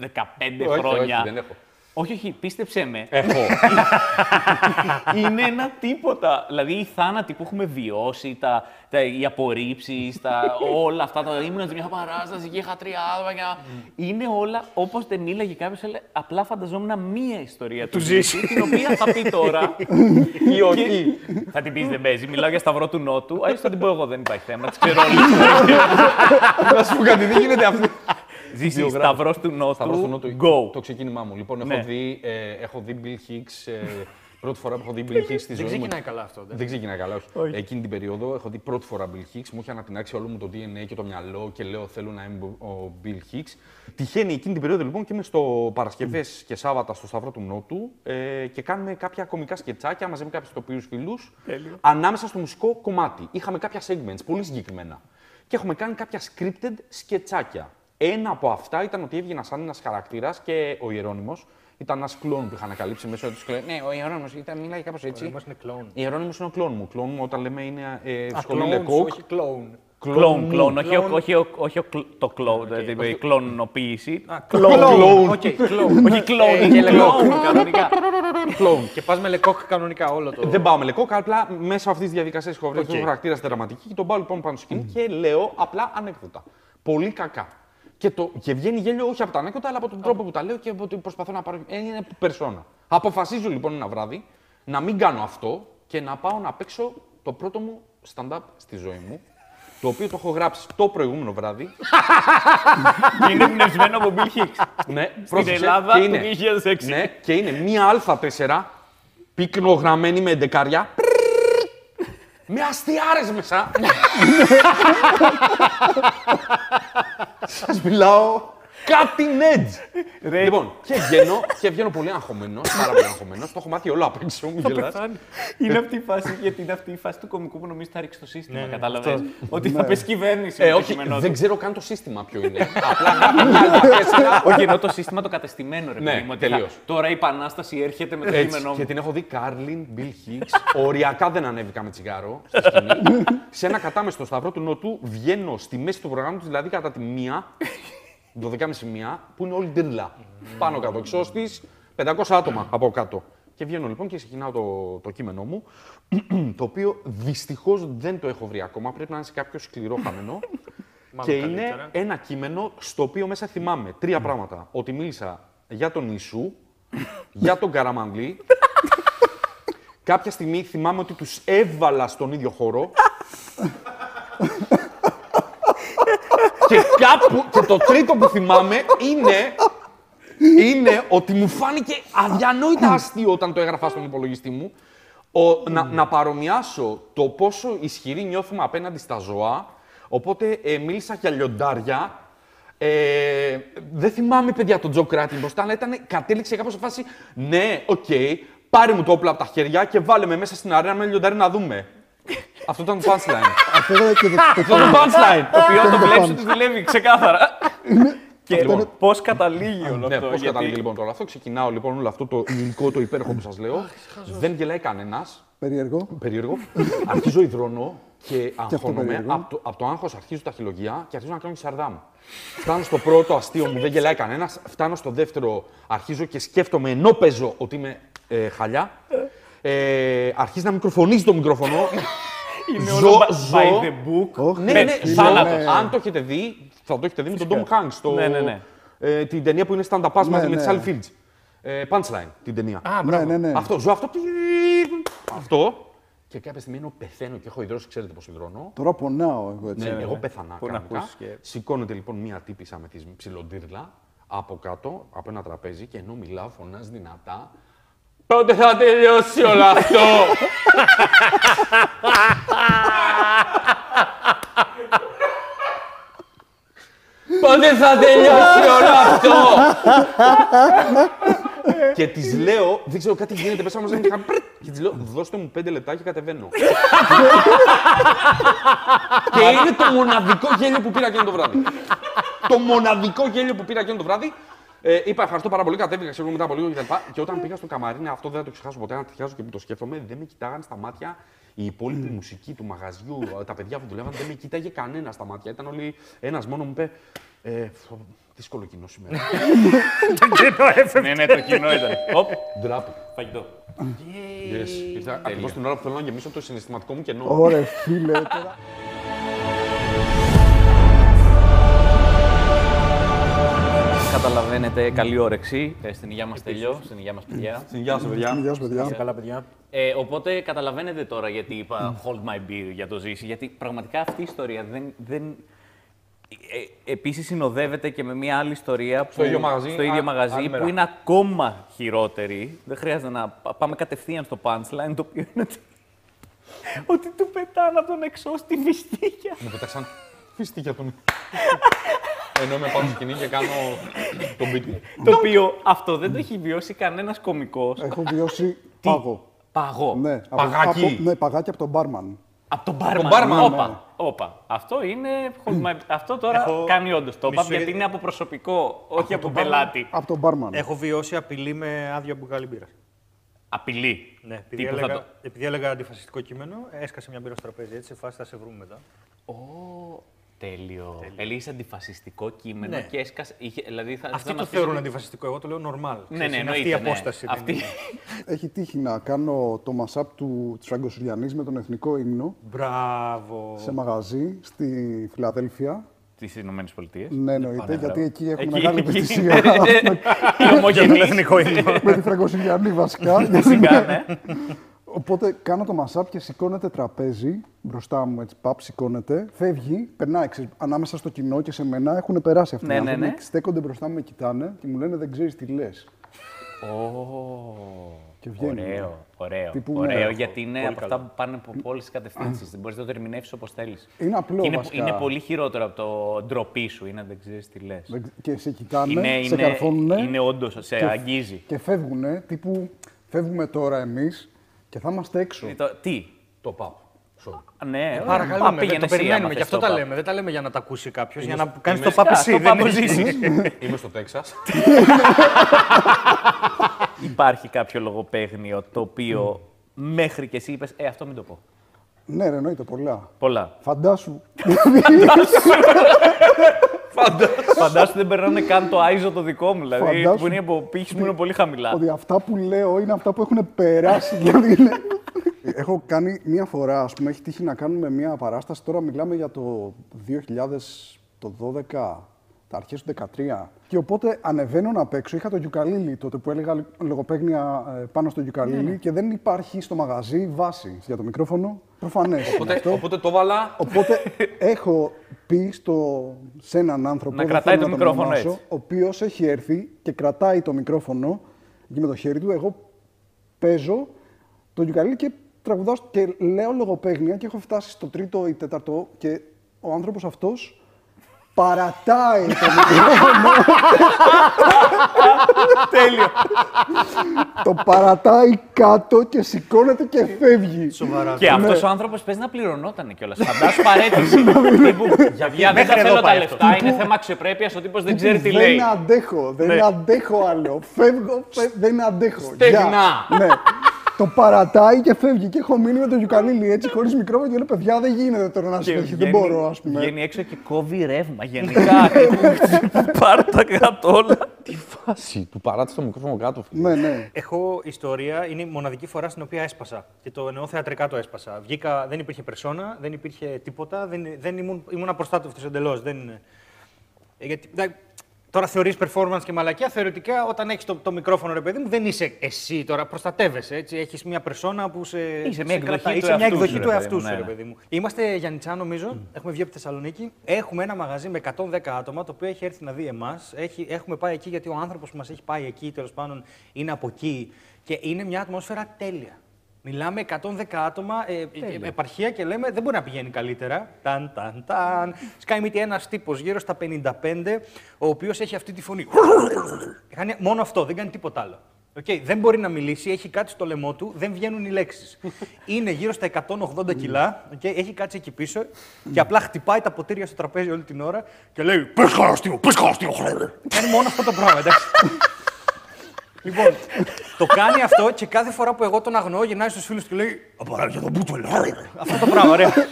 15 Όχι, χρόνια. όχι, δεν έχω. Όχι, όχι, πίστεψέ με. Έχω. είναι ένα τίποτα. Δηλαδή οι θάνατοι που έχουμε βιώσει, τα, τα, οι απορρίψεις, όλα αυτά. Τα, ήμουν σε μια παράσταση και είχα τρία άτομα. και- Είναι όλα όπως δεν μίλαγε κάποιος. Απλά φανταζόμουν μία ιστορία του ζήσει, την οποία θα πει τώρα. Ή όχι. θα την πεις δεν παίζει. Μιλάω για Σταυρό του Νότου. Αλλιώ θα την πω εγώ, δεν υπάρχει θέμα. Τις ξέρω όλοι. Να σου πω κάτι, δεν γίνεται αυτό. Ζήσει Σταυρό του Νότου. Σταυρός του Νότου, Go. Το ξεκίνημά μου. Λοιπόν, έχω Ναι. δει, ε, έχω δει Bill Hicks. ε, πρώτη φορά που έχω δει Bill Hicks στη Δεν ζωή μου. ξεκινάει καλά αυτό. δεν. Δεν ξεκινάει καλά, όχι. Εκείνη την περίοδο έχω δει πρώτη φορά Bill Hicks. Μου είχε αναπτυνάξει όλο μου το DNA και το μυαλό και λέω θέλω να είμαι ο Bill Hicks. Τυχαίνει εκείνη την περίοδο λοιπόν και είμαι στο Παρασκευές και Σάββατα στο Σταυρό του Νότου ε, και κάνουμε κάποια κομικά σκετσάκια μαζί με κάποιους τοπίους φίλους. Ανάμεσα στο μουσικό κομμάτι. Είχαμε κάποια segments πολύ συγκεκριμένα. Και έχουμε κάνει κάποια scripted σκετσάκια. Ένα από αυτά ήταν ότι έβγαινα σαν ένας χαρακτήρας και ο Ιερόνιμος ήταν ένας clone που είχα ανακαλύψει μέσω του clone. Ναι, ο Ιερόνιμος ήταν, μιλάει κάπως έτσι. Είμαστε είναι κλόουν. Ιερόνιμος είναι ο clone μου. Clone μου όταν λέμε είναι ε, Α, σχολή κλόουν, Λεκόκ. όχι κλόουν. Clone, μου. clone, όχι, Clone. όχι, όχι, όχι, ο κλ- το clone, δηλαδή η κλωνοποίηση. Κλόουν. Κλόουν. Οκ, κλόουν. Όχι clone, Ε, είναι και clone, κανονικά. Clone. Και πας με Λεκόκ κανονικά όλο το. Δεν πάω με Λεκόκ, απλά μέσα αυτής της διαδικασίας έχω βρει Ok. okay. χαρακτήρας δραματική και τον πάω λοιπόν πάνω στη σκηνή και λέω απλά ανέκδοτα. Πολύ κακά. Και, το, και βγαίνει γέλιο όχι από τα ανέκδοτα, αλλά από τον τρόπο που τα λέω και από ότι προσπαθώ να πάρω. Ε, Είναι περσόνα. Αποφασίζω λοιπόν ένα βράδυ να μην κάνω αυτό και να πάω να παίξω το πρώτο μου stand-up στη ζωή μου. Το οποίο το έχω γράψει το προηγούμενο βράδυ. Και είναι εμπνευσμένο από Bill Hicks. Ναι, Στην πρόσεξε, Ελλάδα και του είναι, 2006. Ναι, και είναι μία Α4 πυκνογραμμένη με εντεκάρια. με αστιάρες μέσα. Σας μιλάω cutting edge. Λοιπόν, και βγαίνω, και βγαίνω πολύ αγχωμένος, πάρα πολύ αγχωμένος. Το έχω μάθει όλο απ' έξω μου γελάς. Είναι αυτή η φάση, γιατί είναι αυτή η φάση του κομικού που νομίζεις θα ρίξει το σύστημα. Ναι, Κατάλαβες; Ότι θα πέσει κυβέρνηση. Ε, με το όχι, κείμενό δεν του. ξέρω καν το σύστημα ποιο είναι. Απλά γράφει μια Α4. Όχι, ενώ το σύστημα το κατεστημένο, ρε Ναι, παιδί μου. ότι θα- τελείως. Τώρα η επανάσταση έρχεται με το Έτσι, κείμενό και μου. την έχω δει Κάρλιν, Bill Hicks. Οριακά δεν ανέβηκα με τσιγάρο στη σκηνή. σε ένα κατάμεστο σταυρό του Νότου βγαίνω στη μέση του προγράμματος, δηλαδή κατά τη μία, 12.30 μία, που είναι όλη ντύρλα. Πάνω κάτω, εξώστης, 500 άτομα από κάτω. Και βγαίνω λοιπόν και ξεκινάω το, το κείμενό μου, το οποίο δυστυχώς δεν το έχω βρει ακόμα. Πρέπει να είναι σε κάποιο σκληρό χαμένο. και καλύτερα. είναι ένα κείμενο στο οποίο μέσα θυμάμαι τρία πράγματα. Ότι μίλησα για τον Ιησού, για τον Καραμανλή. Κάποια στιγμή θυμάμαι ότι τους έβαλα στον ίδιο χώρο. Και κάπου, και το τρίτο που θυμάμαι είναι, είναι ότι μου φάνηκε αδιανόητα αστείο όταν το έγραφα στον υπολογιστή μου. Ο, να, να παρομοιάσω το πόσο ισχυρή νιώθουμε απέναντι στα ζώα. Οπότε ε, μίλησα για λιοντάρια. Ε, δεν θυμάμαι, παιδιά, το joke ακριβώς μπροστά, αλλά ήταν, κατέληξε κάπως σε φάση. Ναι, οκ, πάρε μου το όπλο από τα χέρια και βάλε με μέσα στην αρένα με λιοντάρι να δούμε. Αυτό ήταν το punchline. Αυτό ήταν και το, το, Αυτό ήταν το punchline. Το οποίο Αυτό το είναι το βλέπεις punch. ότι δουλεύει ξεκάθαρα. Και Λοιπόν. πώς καταλήγει όλο Ναι, αυτό. πώς γιατί- καταλήγει λοιπόν τώρα αυτό. Ξεκινάω λοιπόν όλο αυτό το υλικό, το υπέροχο που σας λέω. Δεν γελάει κανένας. περίεργο. Περίεργο. Αρχίζω υδρώνω και αυτό αγχώνομαι. περίεργο. Από το, απ' το άγχος αρχίζω τα χιλογία και αρχίζω να κάνω τη σαρδά μου. Φτάνω στο πρώτο αστείο μου, δεν γελάει κανένας. Φτάνω στο δεύτερο, αρχίζω και σκέφτομαι ενώ παίζω ότι είμαι ε, χαλιά. Ε, αρχίζει να μικροφωνίζει το μικρόφωνο. Είναι Ζω- όλο by- ζω. by the book. Όχι, ναι, με ναι, φίλε, θάνατος. ναι. Αν το έχετε δει, θα το έχετε δει με τον Tom Hanks. Το, Ναι, ναι, ναι. Ε, την ταινία που είναι stand-up pass Ναι, μαζί με ναι. τη Sally Fields. Ε, punchline, την ταινία. Α, Ναι, μπράβο. ναι, ναι. Αυτό, ζω αυτό. Αυτό. Και κάποια στιγμή ενώ πεθαίνω και έχω υδρώσει, ξέρετε πώς υδρώνω. Τώρα πονάω εγώ έτσι. Ναι, εγώ πέθανα. Πού να κανονικά. ακούσεις και- Σηκώνεται λοιπόν μία τύπησα με τη ψιλοντύρλα από κάτω, από ένα τραπέζι και ενώ μιλάω, φωνάζει δυνατά. Πότε θα τελειώσει όλο αυτό! Πότε θα τελειώσει όλο αυτό! και της λέω, δεν ξέρω κάτι γίνεται, πέσα μας δεν είχα πρρρ, και της λέω, δώστε μου πέντε λεπτά και κατεβαίνω. και είναι το μοναδικό γέλιο που πήρα εκείνο το βράδυ. το μοναδικό γέλιο που πήρα εκείνο το βράδυ. Ε, είπα ευχαριστώ πάρα πολύ, κατέβηκα ξέρω μετά από λίγο κτλ. Και όταν πήγα στο καμαρίνι, αυτό δεν θα το ξεχάσω ποτέ, να τυχάζω και που το σκέφτομαι, δεν με κοιτάγανε στα μάτια η υπόλοιπη μουσική του μαγαζιού, τα παιδιά που δουλεύαν, δεν με κοίταγε κανένα στα μάτια. Ήταν όλοι ένας μόνο μου είπε. Ε, φο- δύσκολο κοινό σήμερα. Ναι, ναι, το κοινό ήταν. Οπ, Ντράπη. φαγητό. Yes. Ήρθα ακριβώς την ώρα που θέλω να γεμίσω το συναισθηματικό μου κενό. Ωραία, φίλε. Τώρα. Καταλαβαίνετε, καλή όρεξη. Ε, Στην υγεία μας τελειώ, στην υγεία μας παιδιά. Γεια σα, παιδιά. Γεια σας, παιδιά. Καλά, παιδιά. Ε, οπότε καταλαβαίνετε τώρα γιατί είπα hold my beer για το ζήσει. Γιατί πραγματικά αυτή η ιστορία δεν. δεν ε, Επίσης συνοδεύεται και με μια άλλη ιστορία που, Στο ίδιο μαγαζί, στο ίδιο α- μαγαζί άλλη μέρα. που είναι ακόμα χειρότερη. Δεν χρειάζεται να πα- πάμε κατευθείαν στο punchline, το οποίο είναι ότι, ότι του πετάνε από τον εξώ στη βυστίκια. Μου πέταξαν φιστίκια τον. Ενώ είμαι πάνω στο σκηνή και κάνω τον beat μου. το οποίο αυτό δεν το έχει βιώσει κανένας κωμικός. Έχω βιώσει πάγο. Παγό. Ναι, από- Παγάκι. από- ναι, παγάκι από τον μπάρμαν. Από τον μπάρμαν. μπάρμαν, Όπα, ναι. όπα. Αυτό είναι. hold my- Αυτό τώρα Έχω κάνει όντως το μισό όπα γιατί γιατί- είναι από προσωπικό, όχι από τον μπάρμαν. πελάτη. Από τον μπάρμαν. Έχω βιώσει απειλή με άδεια μπουκάλι μπύρας. Απειλή. Ναι, επειδή Τύπου θα έλεγα, το- επειδή έλεγα αντιφασιστικό κείμενο, έσκασε μια μπύρα στο τραπέζι. Έτσι, σε φάση θα σε βρούμε μετά. Ω, τέλειο. Έλεγε αντιφασιστικό κείμενο Ναι. και έσκασε. Είχε, δηλαδή θα, Αυτοί θα το μας θεωρούν πεις- αντιφασιστικό. Εγώ το λέω normal. Ναι, Ξέρεις, ναι, είναι αυτή η εννοείται, ναι. απόσταση. δεν Αυτή... είναι. Έχει τύχει να κάνω το mashup του της Φραγκοσουλιανής με τον εθνικό ύμνο Μπράβο. σε μαγαζί στη Φιλαδέλφια. Τις Ηνωμένες Πολιτείες. Ναι, εννοείται, γιατί εκεί έχουν Εκεί- μεγάλη εκεί- ευαισθησία. Η ομογενής. εθνικό ύμνο. με τη Φραγκοσουλιανή βασικά. Φυσικά, ναι. Οπότε κάνω το mashup και σηκώνεται τραπέζι μπροστά μου, έτσι, παπ, σηκώνεται, φεύγει, περνάει, ξέρεις, ανάμεσα στο κοινό και σε μένα έχουν περάσει αυτοί Ναι, οι ναι, άνθρωποι, ναι. στέκονται μπροστά μου, με κοιτάνε και μου λένε δεν ξέρεις τι λες. Ω, Και βγαίνει. Ωραίο, ωραίο. Τύπου, ωραίο ναι. γιατί είναι Πολύ από καλό. αυτά που πάνε από όλε τι κατευθύνσεις. Δεν μπορείς να το ερμηνεύσεις όπως θέλεις. Είναι απλό είναι, βασικά. είναι πολύ χειρότερο από το ντροπή σου, είναι δεν ξέρεις τι λες. Δεν ξε- Και σε κοιτάνε, Είναι, σε είναι, καρφώνουνε είναι όντως, σε και- αγγίζει. και φεύγουνε, τύπου φεύγουμε τώρα εμείς και θα είμαστε έξω. Ε, το- Τι, Το pub. Sorry. ναι, πά, Παρακαλούμε, πήγαινε δεν το εσύ, περιμένουμε. άμα Γι' θες αυτό το τα πα. λέμε. Δεν τα λέμε για να τα ακούσει κάποιος, για να κάνεις είμαι το παπ στο εσύ. δεν παπ είναι- ζήσεις. Είμαι στο Τέξας. Υπάρχει κάποιο λογοπαίγνιο το οποίο μέχρι και εσύ είπες, Ε, αυτό μην το πω. Ναι, ρε, εννοείται πολλά. Πολλά. Φαντάσου. Φαντάσου δεν περνάνε καν το άιζο το δικό μου, δηλαδή Φαντάσου- που είναι από πύχης μου είναι πολύ χαμηλά. ότι αυτά που λέω είναι αυτά που έχουν περάσει. δηλαδή είναι- Έχω κάνει μία φορά, ας πούμε, έχει τύχει να κάνουμε μία παράσταση. Τώρα μιλάμε για το το 12, τα αρχές του 13. Και οπότε ανεβαίνω να παίξω. Είχα το γιουκαλίλι τότε που έλεγα λογοπαίγνια ε, πάνω στο γιουκαλίλι και δεν υπάρχει στο μαγαζί βάση για το μικρόφωνο. Προφανές. Οπότε, οπότε το βάλα. Οπότε έχω πει στο, σε έναν άνθρωπο Να δεν κρατάει θέλω το τον μικρόφωνο ονομάσω, έτσι. ο οποίος έχει έρθει και κρατάει το μικρόφωνο εκεί με το χέρι του. Εγώ παίζω το γιουκαλίλι και τραγουδάω και λέω λογοπαίγνια και έχω φτάσει στο τρίτο ή τέταρτο και ο άνθρωπος αυτός παρατάει το μικρόφωνο. Τέλειο. το παρατάει κάτω και σηκώνεται και φεύγει. Σοβαρά. Και Ναι. αυτός ο άνθρωπος παίζει να πληρωνόταν κιόλας. Φαντάσου παρέτηση. Τύπου, Για δεν Μέχρι τα εδώ θέλω τα πάει λεφτά, είναι θέμα αξιοπρέπειας. Ο τύπος δεν ξέρει τι δεν λέει. αντέχω, δεν Ναι. αντέχω άλλο. Φεύγω, φε- δεν αντέχω. Στεγνά. Γεια. ναι. Το παρατάει και φεύγει και έχω μείνει με το γιουκαλίλι έτσι χωρίς μικρόφωνο και λέω παιδιά δεν γίνεται τώρα να συνεχίσει, δεν βγαίνει- μπορώ ας πούμε. Βγαίνει έξω και κόβει ρεύμα γενικά. Πάρ' τα κάτω όλα. Τι φάση. Του παράτησε το μικρόφωνο κάτω. Ναι, ναι. Έχω ιστορία, είναι η μοναδική φορά στην οποία έσπασα. Και το εννοώ θεατρικά το έσπασα. Βγήκα, δεν υπήρχε περσόνα, δεν υπήρχε τίποτα, δεν, δεν ήμουν, ήμουν απροστάτευτο εντελώς. Δεν... Ε, Γιατί, εντάξει, τώρα θεωρείς performance και μαλακία. Θεωρητικά, όταν έχεις το, το μικρόφωνο, ρε παιδί μου, δεν είσαι εσύ τώρα. Προστατεύεσαι. Έτσι. Έχεις μια περσόνα που σε. Είσαι μια σε εκδοχή κρατάει. του Είσαι μια εαυτού εκδοχή σου, του ρε εαυτού παιδί σου, μου, ρε ναι, παιδί μου. Είμαστε Γιάννητσά, νομίζω. Έχουμε βγει από τη Θεσσαλονίκη. Έχουμε ένα μαγαζί με 110 άτομα το οποίο έχει έρθει να δει εμάς. Έχουμε πάει εκεί γιατί ο άνθρωπος που μας έχει πάει εκεί, τέλος πάντων, είναι από εκεί. Και είναι μια ατμόσφαιρα τέλεια. Μιλάμε 110 άτομα, ε, ε, επαρχία και λέμε δεν μπορεί να πηγαίνει καλύτερα. Ταν, ταν, ταν. Σκάει μύτη ένας τύπος γύρω στα 55, ο οποίος έχει αυτή τη φωνή. Κάνει μόνο αυτό, δεν κάνει τίποτα άλλο. Okay, δεν μπορεί να μιλήσει, έχει κάτι στο λαιμό του, δεν βγαίνουν οι λέξεις. Είναι γύρω στα 180 κιλά, okay, έχει κάτσει εκεί πίσω και απλά χτυπάει τα ποτήρια στο τραπέζι όλη την ώρα και λέει Πες χαραστείο, πες χαραστείο, Κάνει μόνο αυτό το πράγμα, εντάξει. Λοιπόν, το κάνει αυτό και κάθε φορά που εγώ τον αγνοώ, γυρνάει στους φίλους του και λέει Απαράγια τον μπούτσο, Αυτό το πράγμα, ωραία.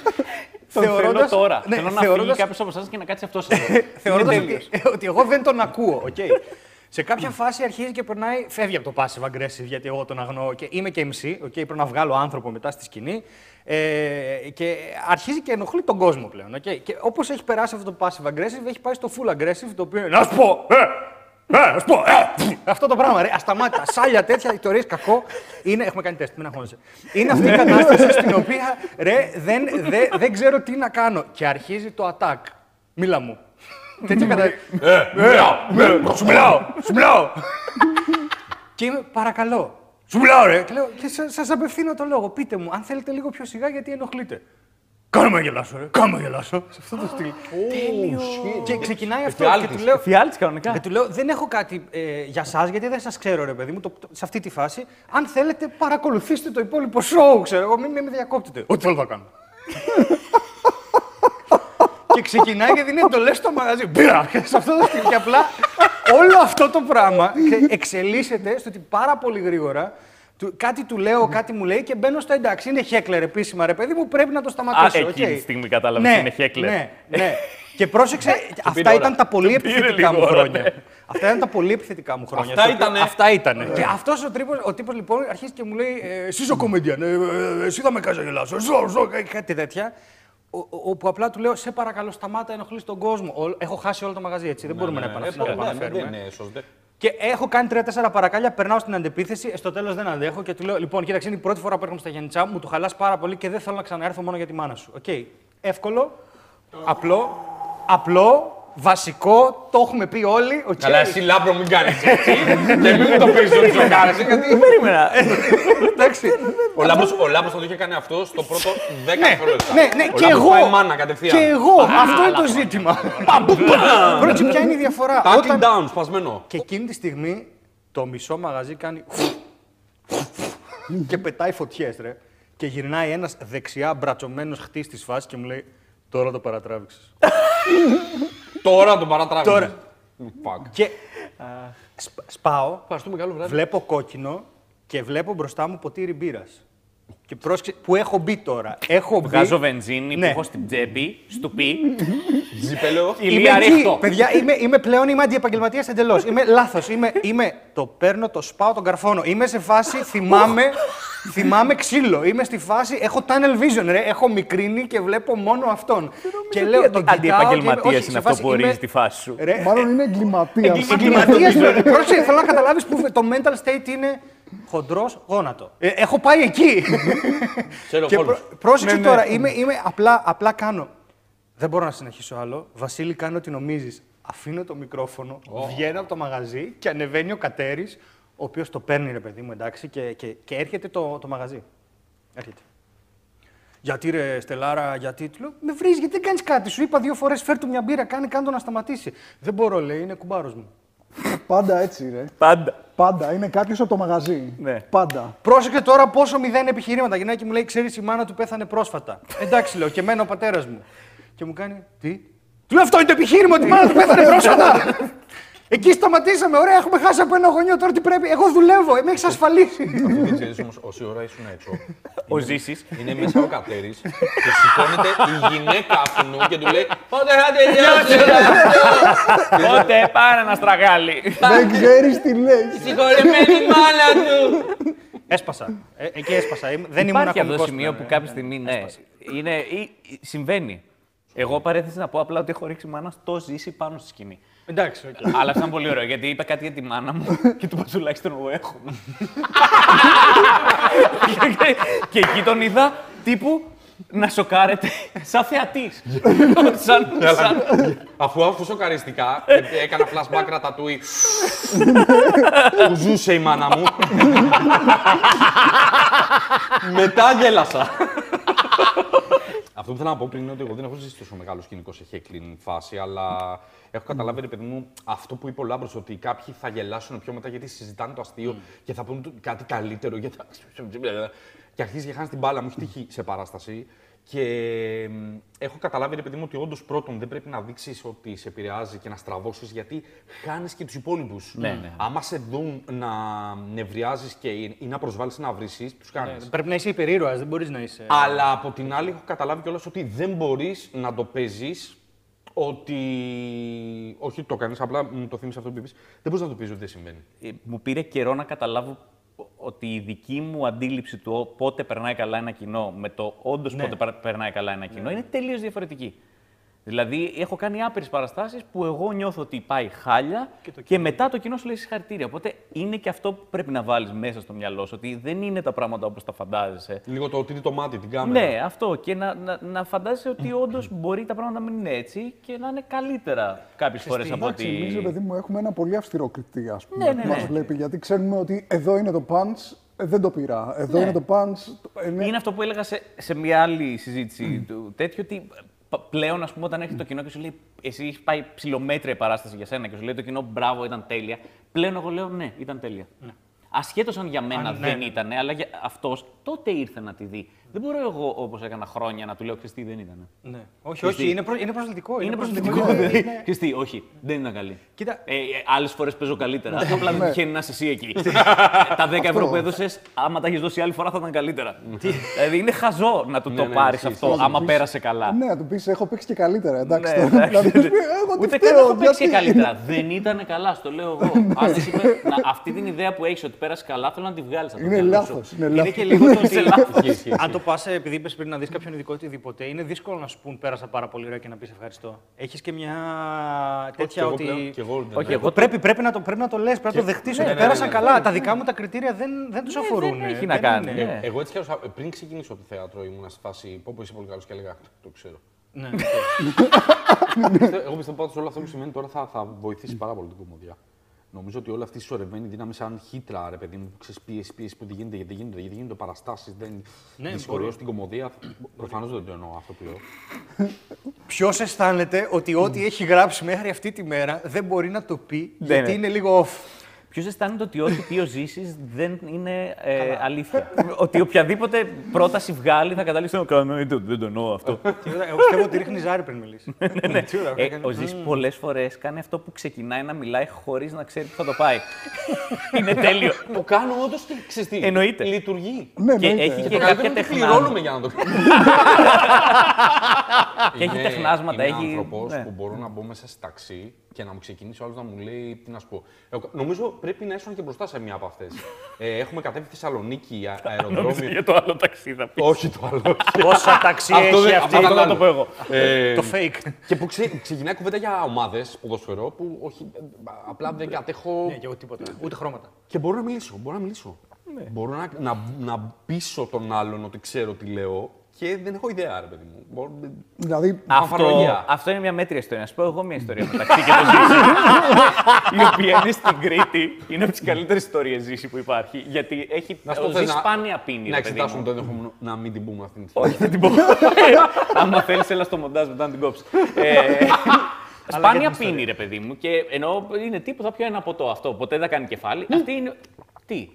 Τον θέλω Θεωρώντας- τώρα. ναι, Θέλω να θεωρώντας- φύγει κάποιος από εσάς και να κάτσει αυτός. Θεωρώντας ότι, ότι εγώ δεν τον ακούω. Okay. Σε κάποια φάση αρχίζει και περνάει, φεύγει από το passive aggressive γιατί εγώ τον αγνοώ και είμαι και MC. Okay, πρέπει να βγάλω άνθρωπο μετά στη σκηνή. Ε, και αρχίζει και ενοχλεί τον κόσμο πλέον. Okay. Και όπως έχει περάσει αυτό το passive aggressive, έχει πάει στο full aggressive το οποίο είναι. Να σου πω! Ε, ε, να σου πω! Ε, αυτό το πράγμα, ρε. Ασταμάτητα. Σάλια τέτοια, θεωρεί κακό. Είναι, έχουμε κάνει τεστ, μην αγχώνεσαι. Είναι αυτή η κατάσταση στην οποία ρε, δεν, δεν, δεν ξέρω τι να κάνω. Και αρχίζει το attack. Μίλα μου. Τέτοια κατάσταση. Σου μιλάω! Σου μιλάω! Και είμαι παρακαλώ. Σου μιλάω, ρε! Και, λέω, και σας απευθύνω το λόγο. Πείτε μου, αν θέλετε λίγο πιο σιγά, γιατί ενοχλείτε. Κάνε με γελάσω, ρε! Κάνε με γελάσω. Σε αυτό το στυλ. Τέλειο. Και ξεκινάει αυτό και Εφιάλτης. του λέω. Φιάλτη κανονικά. Και του λέω, δεν έχω κάτι ε, για σας, γιατί δεν σας ξέρω, ρε παιδί μου, το, το- σε αυτή τη φάση. Αν θέλετε, παρακολουθήστε το υπόλοιπο show, ξέρω εγώ, μην, μην με διακόπτετε. Ό,τι θέλω θα κάνω. και ξεκινάει και δίνει εντολέ στο μαγαζί. Μπήρα! σε αυτό το στυλ. Και απλά όλο αυτό το πράγμα ξε- εξελίσσεται στο ότι πάρα πολύ γρήγορα του, κάτι του λέω, κάτι μου λέει και μπαίνω στο εντάξει. Είναι heckler επίσημα, ρε παιδί μου, πρέπει να το σταματήσω. Α, εκείνη οκ. τη στιγμή κατάλαβες ναι, ότι είναι heckler. Ναι, ναι. και πρόσεξε, αυτά πήρε ώρα. ήταν τα πολύ Του πήρε επιθετικά λίγο μου ώρα, χρόνια. ναι. Αυτά ήταν τα πολύ επιθετικά μου χρόνια. Αυτά στο οποίο- ήτανε. Αυτά ήταν. Και αυτός ο, τρίπος, ο τύπος λοιπόν αρχίζει και μου λέει: ε, Εσύ είσαι ο comedian, ε, ε, εσύ θα με κάνεις να γελάσω. Ζω, ζω, κα- κάτι τέτοια. Ο- ο- Όπου απλά του λέω: Σε παρακαλώ, σταμάτα, ενοχλείς τον κόσμο. Ο- Έχω χάσει όλο το μαγαζί έτσι. Δεν μπορούμε να επανα- να το επαναφέρουμε. Δεν είναι σωστό. Και έχω κάνει 3-4 παρακάλια, περνάω στην αντεπίθεση, στο τέλος δεν αντέχω και του λέω: Λοιπόν, κοίταξε, είναι η πρώτη φορά που έρχομαι στα Γιάννητσά, μου το χαλάς πάρα πολύ και δεν θέλω να ξαναέρθω μόνο για τη μάνα σου. Οκ. Εύκολο, απλό, απλό, βασικό, το έχουμε πει όλοι. οκ. Καλά, εσύ Λάμπρο μην κάνεις έτσι. Και μην μου το πεις ότι το κάνεις. Γιατί. Περίμενα. Εντάξει. Ο Λάμπρος, ο Λάμπρος θα το είχε κάνει αυτό στο πρώτο 10 Ναι, δευτερόλεπτα. ναι, ναι, Ο και Λάμπρος εγώ. πάει μάνα κατευθείαν. Και εγώ. Αυτό είναι το ζήτημα. Πρώτη, ποια είναι η διαφορά; Tackling Όταν... down, σπασμένο. Και εκείνη τη στιγμή το μισό μαγαζί κάνει. και πετάει φωτιές, ρε. Και γυρνάει ένας δεξιά μπρατσωμένος χτί τη φάση και μου λέει: Τώρα το παρατράβηξες. Τώρα τον παρατράβεις. Τώρα. Fuck. και σπ- σπάω, Ευχαριστούμε, καλό βράδυ. βλέπω κόκκινο και βλέπω μπροστά μου ποτήρι μπύρας. Και πρόσεξε, που έχω μπει τώρα. Έχω μπει. Βγάζω βενζίνη που Ναι. έχω στην τσέπη, στουπί. Ζιπέλαιο. Είμαι Ηλία εκεί, ρίχτω. παιδιά, είμαι, είμαι πλέον είμαι αντιεπαγγελματίας εντελώς. Είμαι λάθος. Είμαι, είμαι, το παίρνω, το σπάω, τον καρφώνω. Είμαι σε φάση, θυμάμαι, Θυμάμαι ξύλο. Είμαι στη φάση. Έχω tunnel vision, ρε. Έχω μικρύνει και βλέπω μόνο αυτόν. Και λέω τον Αντιεπαγγελματία είναι αυτό που ορίζει τη φάση σου. Ρε, Μάλλον είναι εγκληματίας. Εγκληματίας. Πρόσεχε, θέλω να καταλάβεις που το mental state είναι χοντρός γόνατο. Ε, έχω πάει εκεί. Ξέρω και κόλπους. πρό- πρόσεξε τώρα, είμαι, είμαι απλά, απλά κάνω. Δεν μπορώ να συνεχίσω άλλο. Βασίλη, κάνω ό,τι νομίζεις. Αφήνω το μικρόφωνο, βγαίνω από το μαγαζί και ανεβαίνει ο Κατέρης, ο οποίος το παίρνει, ρε παιδί μου, εντάξει, και, και, και έρχεται το, το μαγαζί. Έρχεται. Γιατί ρε Στελάρα, γιατί του λέω, με βρίζει, γιατί δεν κάνεις κάτι. Σου είπα δύο φορές φέρ του μια μπύρα, κάνει, κάνει το να σταματήσει. Δεν μπορώ, λέει, είναι κουμπάρος μου. Πάντα έτσι, ρε. Πάντα. Πάντα. Είναι κάποιος από το μαγαζί. Ναι. Πάντα. Πρόσεχε τώρα πόσο μηδέν επιχειρήματα. Γυναίκα και μου λέει: Ξέρεις, η μάνα του πέθανε πρόσφατα. Εντάξει, λέω, και εμένα ο πατέρας μου. Και μου κάνει: Τι; Του λέω: Αυτό είναι το επιχείρημα ότι η μάνα του πέθανε πρόσφατα. Εκεί σταματήσαμε. Ωραία, έχουμε χάσει από ένα γονιό. Τώρα τι πρέπει. Εγώ δουλεύω, με έχει ασφαλίσει. Αυτό δεν ξέρεις όμως, όση ώρα ήσουν έξω. Ο Ζήσης. Είναι μέσα ο Κατέρης και σηκώνεται η γυναίκα αυτού και του λέει Πότε θα τελειώσει αυτό; Πότε πάρε ένα στραγάλι. Δεν ξέρεις τι λέει. Συγχωρεμένη μάνα του. έσπασα. Ε, εκεί έσπασα. Είμαι- Δεν ήμουν Υπάρχει αυτό ακόμα το σημείο που κάποια στιγμή ναι, είναι, ή, ή- συμβαίνει. Εγώ παρέθεσα να πω απλά ότι έχω ρίξει μάνα στο Ζήση πάνω στη σκηνή. Εντάξει, οκ. Αλλά αυτό ήταν πολύ ωραίο γιατί είπε κάτι για τη μάνα μου και του είπα τουλάχιστον εγώ έχω. και, και εκεί τον είδα τύπου να σοκάρεται σαν θεατής. σαν, σαν, Αφού αφού σοκαριστικά ε, έκανα flashback ρατατούι που ζούσε η μάνα μου. Μετά γέλασα. Αυτό που θέλω να πω πριν είναι ότι εγώ δεν έχω ζήσει τόσο μεγάλο σκηνικό σε heckling φάση, αλλά έχω καταλάβει, ρε παιδί μου, αυτό που είπε ο Λάμπρος, ότι κάποιοι θα γελάσουν πιο μετά γιατί συζητάνε το αστείο και θα πούν κάτι καλύτερο. Γιατί... και αρχίζει και χάνει την μπάλα μου, έχει τύχει σε παράσταση. Και μ, έχω καταλάβει, ρε παιδί μου, ότι όντως πρώτον δεν πρέπει να δείξεις ότι σε επηρεάζει και να στραβώσεις, γιατί χάνεις και τους υπόλοιπους. Ναι, ναι. Άμα σε δουν να νευριάζεις και ή να προσβάλλεις να βρεις, τους κάνει. Πρέπει να είσαι υπερήρωας, δεν μπορείς να είσαι. Αλλά από την άλλη έχω καταλάβει κιόλας ότι δεν μπορείς να το παίζεις ότι. Όχι ότι το κάνεις, απλά μου το θύμισε αυτό που είπες. Δεν μπορείς να το πεις ότι δεν συμβαίνει. Ε, μου πήρε καιρό να καταλάβω ότι η δική μου αντίληψη του πότε περνάει καλά ένα κοινό με το όντως πότε περ- περνάει καλά ένα κοινό είναι τελείως διαφορετική. Δηλαδή, έχω κάνει άπειρες παραστάσεις που εγώ νιώθω ότι πάει χάλια και, μετά το κοινό σου λέει συγχαρητήρια. Οπότε είναι και αυτό που πρέπει να βάλεις μέσα στο μυαλό σου, ότι δεν είναι τα πράγματα όπως τα φαντάζεσαι. Λίγο το ότι το μάτι, την κάμερα. Ναι, αυτό. Και να, να, να φαντάζεσαι ότι όντως μπορεί τα πράγματα να μην είναι έτσι και να είναι καλύτερα κάποιες φορές από Εντάξει, ότι. εμείς, ρε παιδί μου, έχουμε ένα πολύ αυστηρό κριτή, ας πούμε, Ναι, ναι, που μας ναι. βλέπει, γιατί ξέρουμε ότι εδώ είναι το punch, ε, δεν το πήρα. Εδώ Ναι. είναι το punch, το- ε, ναι. Είναι αυτό που έλεγα σε, σε μια άλλη συζήτηση του τέτοιου, ότι π- πλέον, ας πούμε, όταν έρχεται το κοινό και σου λέει εσύ έχεις πάει ψηλομέτρια η παράσταση για σένα και σου λέει το κοινό μπράβο, ήταν τέλεια. Πλέον εγώ λέω ναι, ήταν τέλεια. Ασχέτως αν για μένα Αν, ναι, δεν ναι. ήταν, αλλά για αυτός τότε ήρθε να τη δει. Δεν μπορώ εγώ, όπως έκανα χρόνια, να του λέω Χριστί, δεν ήταν. Ναι. Όχι, όχι, είναι, προ... είναι προσβλητικό. Είναι προσβλητικό. δηλαδή. Χριστί, όχι, δεν ήταν καλή. Κοίτα. Ε, Άλλες φορές παίζω καλύτερα. Απλά δεν τυχαίνει να είσαι εσύ εκεί. τα 10 ευρώ Αυτό. που έδωσες, άμα τα έχεις δώσει άλλη φορά, θα ήταν καλύτερα. δηλαδή είναι χαζό να του το ναι, πάρεις ισχύει, αυτό, ισχύει. άμα πέρασε καλά. Ναι, να του πεις, έχω παίξει και καλύτερα, εντάξει. Ναι, τώρα. εντάξει. Δηλαδή, πεις, εγώ τι Ούτε καν φταίω, έχω παίξει και γιατί; καλύτερα. Δεν ήταν καλά, στο λέω εγώ. Αν δεν είπε, να, αυτή την ιδέα που έχεις ότι πέρασε καλά, θέλω να τη βγάλεις από το Είναι μυαλό σου. λάθος, είναι Είναι λάθος. και λίγο το ότι. Ισχύει, ισχύει. Αν το πας, επειδή είπες πριν να δεις κάποιον ειδικό οτιδήποτε, είναι δύσκολο να σου πούν πέρασα πάρα πολύ ωραία και να πεις ευχαριστώ. Έχεις και μια τέτοια εγώ ότι. πλέον- και εγώ δεν Όχι, έχω. εγώ Πρέπει, πρέπει να το, πρέπει να το λες, πρέπει να το δεχτείς ότι ναι, ναι, πέρασαν ναι, καλά. Τα δικά μου τα κριτήρια δεν, δεν τους Ναι, αφορούν. δεν έχει ε, να κάνει, είναι. ναι. Εγώ έτσι κι αλλιώς, πριν ξεκινήσω το θέατρο ήμουν στη φάση πω πω είσαι πολύ καλός και έλεγα το ξέρω. Ναι. Πιστεύω- Εγώ πιστεύω πάντως όλο αυτό που σημαίνει τώρα θα, θα βοηθήσει πάρα πολύ την κομμωδία. Νομίζω ότι όλη αυτή η συσσωρευμένη δύναμη σαν χύτρα, ρε παιδί μου, που ξέρεις πίεση, πίεση που δεν γίνεται, γιατί δεν γίνεται, γιατί γίνονται παραστάσεις, δεν Ναι, δυσκολεύει μπορεί. στην κομμωδία. Προφανώς δεν το εννοώ αυτό που λέω. Ποιος αισθάνεται ότι ό,τι έχει γράψει μέχρι αυτή τη μέρα δεν μπορεί να το πει Ναι, γιατί ναι. είναι λίγο off. Ποιος αισθάνεται ότι ό,τι πει ο Ζήσης δεν είναι ε, αλήθεια. ότι οποιαδήποτε πρόταση βγάλει θα καταλήξει να κάνω. «Ε, Δεν το εννοώ αυτό. Τίποτα, Εγώ πιστεύω ότι ρίχνει ζάρι πριν μιλήσει. Τίποτα, Ε, έκανε- ο Ζήσης πολλές φορές κάνει αυτό που ξεκινάει να μιλάει χωρίς να ξέρει που θα το πάει. είναι τέλειο. Το κάνω όντως και ξέρεις τι. Εννοείται. Λειτουργεί. Ναι, και εννοείται. έχει και Και κάποια κάποια τεχνάσματα. πληρώνουμε για να το κάνουμε. Και έχει τεχνάσματα, Είμαι έχει- άνθρωπος ναι. που μπορώ να μπω μέσα σε ταξί και να μου ξεκινήσει ο άλλος να μου λέει τι να σου πω. Εγώ, νομίζω πρέπει να ήσουν και μπροστά σε μία από αυτές. ε, έχουμε κατέβει Θεσσαλονίκη, α- Νόμιζα αεροδρόμιο. για το άλλο ταξί θα πεις. όχι το άλλο. Πόσα ταξί Αυτό έχει δεν- αυτή. αυτό Αυτό ήταν θα το πω εγώ. Ε, Το fake. Και που ξε, ξεκινάει κουβέντα για ομάδες ποδοσφαιρό που όχι, ε, απλά δεν αντέχω. Ναι, και εγώ τίποτα. Ούτε χρώματα. Και μπορώ να μιλήσω. Μπορώ να μιλήσω. Μπορώ να, να, να πείσω τον άλλον ότι ξέρω τι λέω και δεν έχω ιδέα, ρε παιδί μου. Μπορώ, Δηλαδή, Αυτό, Φανφαρολογία. αυτό είναι μια μέτρια ιστορία. Να σου πω εγώ μια ιστορία μεταξύ και το Ζήση. η οποία είναι στην Κρήτη. Είναι από τις καλύτερες ιστορίες Ζήση που υπάρχει. Γιατί έχει. Να σου ο πω, θες Ζήσης να- σπάνια πίνει. να ρε παιδί εξετάσουμε μου. το ενδεχόμενο να μην την πούμε αυτή τη Όχι, στιγμή. θα την πω. Άμα θέλεις, έλα στο μοντάζ μετά να την κόψεις. Ε, Σπάνια πίνει, ρε παιδί μου. Και ενώ είναι τύπου θα πιω ένα ποτό αυτό. Ποτέ δεν κάνει κεφάλι. Αυτή είναι. Τι;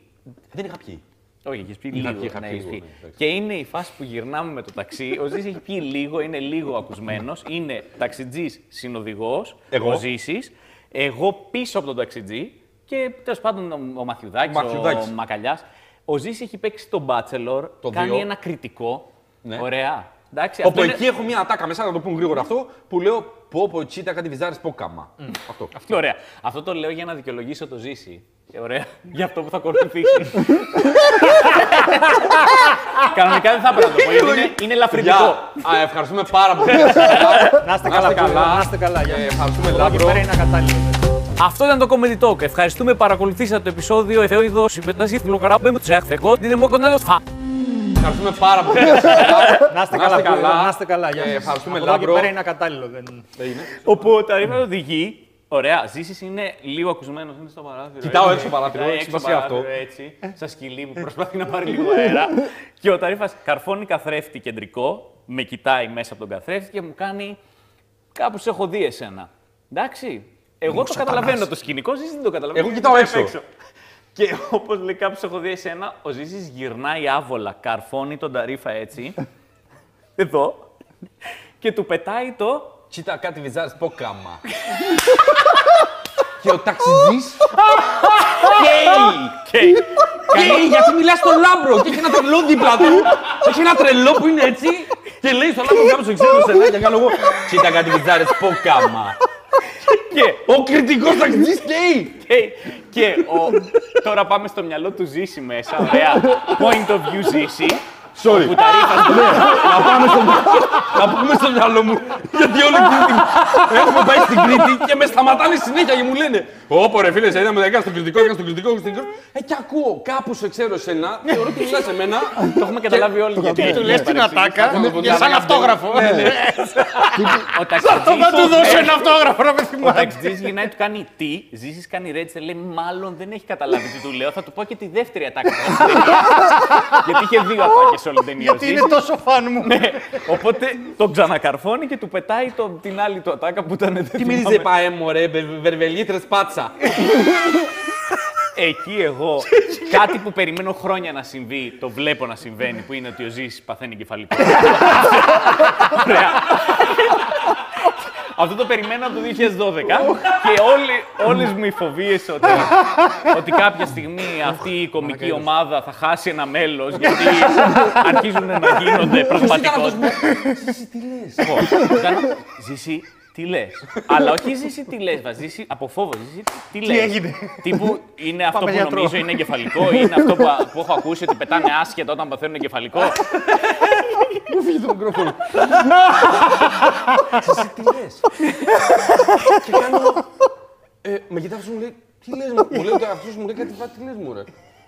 Δεν είχα πιει. Όχι, έχεις πει Είχα λίγο. πιει, είχα ναι, πιει έχεις λίγο, πει. ναι, εντάξει. Και είναι η φάση που γυρνάμε με το ταξί. Ο Ζήσης έχει πιει λίγο, είναι λίγο ακουσμένος. Είναι ταξιτζής συνοδηγός. Εγώ. Ο Ζήσης. Εγώ πίσω από τον ταξιτζή. Και τέλος πάντων ο, ο Μαθιουδάκης, Ο ο, Μαθιουδάκης. Μακαλιάς. Ο Ζήσης έχει παίξει τον Bachelor. Το κάνει δύο. ένα κριτικό. Ναι. Ωραία. Εντάξει, Όπου αυτό είναι- εκεί έχω μια ατάκα μέσα, να το πούμε γρήγορα αυτό, που λέω πω πω τσίτα κάτι βυζάρες πω κάμα. Αυτό. Αυτό, ωραία. Αυτό το λέω για να δικαιολογήσω το ζήσει. Ε, Ωραία. Για αυτό που θα ακολουθήσει. Κανονικά δεν θα έπρεπε να το πω, γιατί είναι, είναι ελαφρυντικό. Γεια. Α, ευχαριστούμε πάρα πολύ. Να είστε καλά, φίλε, να είστε καλά. Γεια Ε, σας. Ευχαριστούμε, Από εδώ και Λάμπρο. πέρα είναι ακατάλληλο. Αυτό ήταν το Comedy Talk. Ευχαριστούμε που παρακολουθήσατε το επεισόδιο Εθεόιδο Συμμετασχή του Λογαράμπε με του Εχθεκό. Την Εμόκονα Φα. Ευχαριστούμε πάρα πολύ. Να είστε καλά, φίλε, να είστε καλά. Γεια Ε, σας. Ευχαριστούμε, Από εδώ και Λάμπρο. πέρα είναι ακατάλληλο. δεν- Δεν είναι. Όπου τα ρήμα οδηγεί. Ωραία, ζήσεις είναι λίγο ακουσμένος, είναι στο παράθυρο. Κοιτάω έτσι. έξω στο παράθυρο, Κοιτάει έχει έξω σημασία παράθυρο, αυτό. Έτσι, σαν σκυλί που προσπαθεί να πάρει λίγο αέρα. και ο Ταρίφας καρφώνει καθρέφτη κεντρικό, με κοιτάει μέσα από τον καθρέφτη και μου κάνει. Κάπου σε έχω δει εσένα. Εντάξει. Εγώ το καταλαβαίνω το σκηνικό, Ζήση δεν το καταλαβαίνω. Εγώ γιατί κοιτάω κοιτάει έξω. Και όπως λέει κάπου σε έχω δει εσένα, ο Ζήσης γυρνάει άβολα, καρφώνει τον Ταρίφα έτσι. εδώ. Και του πετάει το. Τσίτα κάτι βυζάρες πω κάμα. Και ο ταξιτζής καίει. Καίει. Καίει γιατί μιλάς στο λάμπρο και έχει ένα τρελό δίπλα του. Έχει ένα τρελό που είναι έτσι και λέει στο λάμπρο κάποιος ξέρω σένα και κάνω εγώ. Τσίτα κάτι βυζάρες πω κάμα. Και Ο κριτικός ταξιτζής καίει. Και, και ο, τώρα πάμε στο μυαλό του Ζήση μέσα. Ωραία. Point of view Ζήση. Sorry. Που τα ρήφα να, πάμε στο, να πούμε στο μυαλό μου. Γιατί όλη εκείνη την. Έχουμε πάει στην Κρήτη και με σταματάνε συνέχεια και μου λένε Όπο ρε φίλε, σε είδαμε δέκα στο κριτικό, έκανα στο κριτικό, στο κριτικό. Ε, και ακούω κάπου σε ξέρω εσένα, θεωρώ ότι μιλάς σε μένα. Το έχουμε καταλάβει όλοι. Γιατί καταλάβει. του Ναι. λες την ατάκα και σαν αυτόγραφο. Ο Θα του δώσω ένα ταξιτζής- αυτόγραφο να με ο θυμάται. ταξιτζής γυρνάει, του κάνει τι, Ζήσης κάνει ρέτσε, λέει μάλλον δεν έχει καταλάβει τι του λέω, θα του πω και τη δεύτερη ατάκα. Γιατί είχε δύο ατάκες όλη την ταινία. ο Γιατί είναι Ζήσης. τόσο φαν μου. Ναι, οπότε τον ξανακαρφώνει και του πετάει το, την άλλη του ατάκα που ήταν. δεν Τι θυμάμαι. μυρίζει παέ μωρέ, βερβελίτρες πάτσα. Εκεί εγώ κάτι που περιμένω χρόνια να συμβεί, το βλέπω να συμβαίνει, που είναι ότι ο Ζήσης παθαίνει κεφαλικό. Ωραία. Αυτό το περιμένω από το 2012 και όλοι, όλες μου οι φοβίες ότι, ότι κάποια στιγμή αυτή η κομική ομάδα θα χάσει ένα μέλος γιατί αρχίζουν να γίνονται πραγματικότητα. Κάνω, Ζήση, τι λες; Αλλά όχι ζήσει τι λες, Ζήσει από φόβο. Ζήσει τι λες. έγινε; Τύπου είναι αυτό Πάμε που γιατρό. νομίζω είναι εγκεφαλικό, είναι αυτό που, που έχω ακούσει ότι πετάνε άσχετα όταν παθαίνουν εγκεφαλικό. Μου φύγεις το μικρόφωνο. Εσύ τι λες. Και κάνω. ε, Με κοιτάει αυτός μου λέει, τι λες μου, μου λέει ο αυτός μου λέει κάτι φάτη, τι λες μου ρε.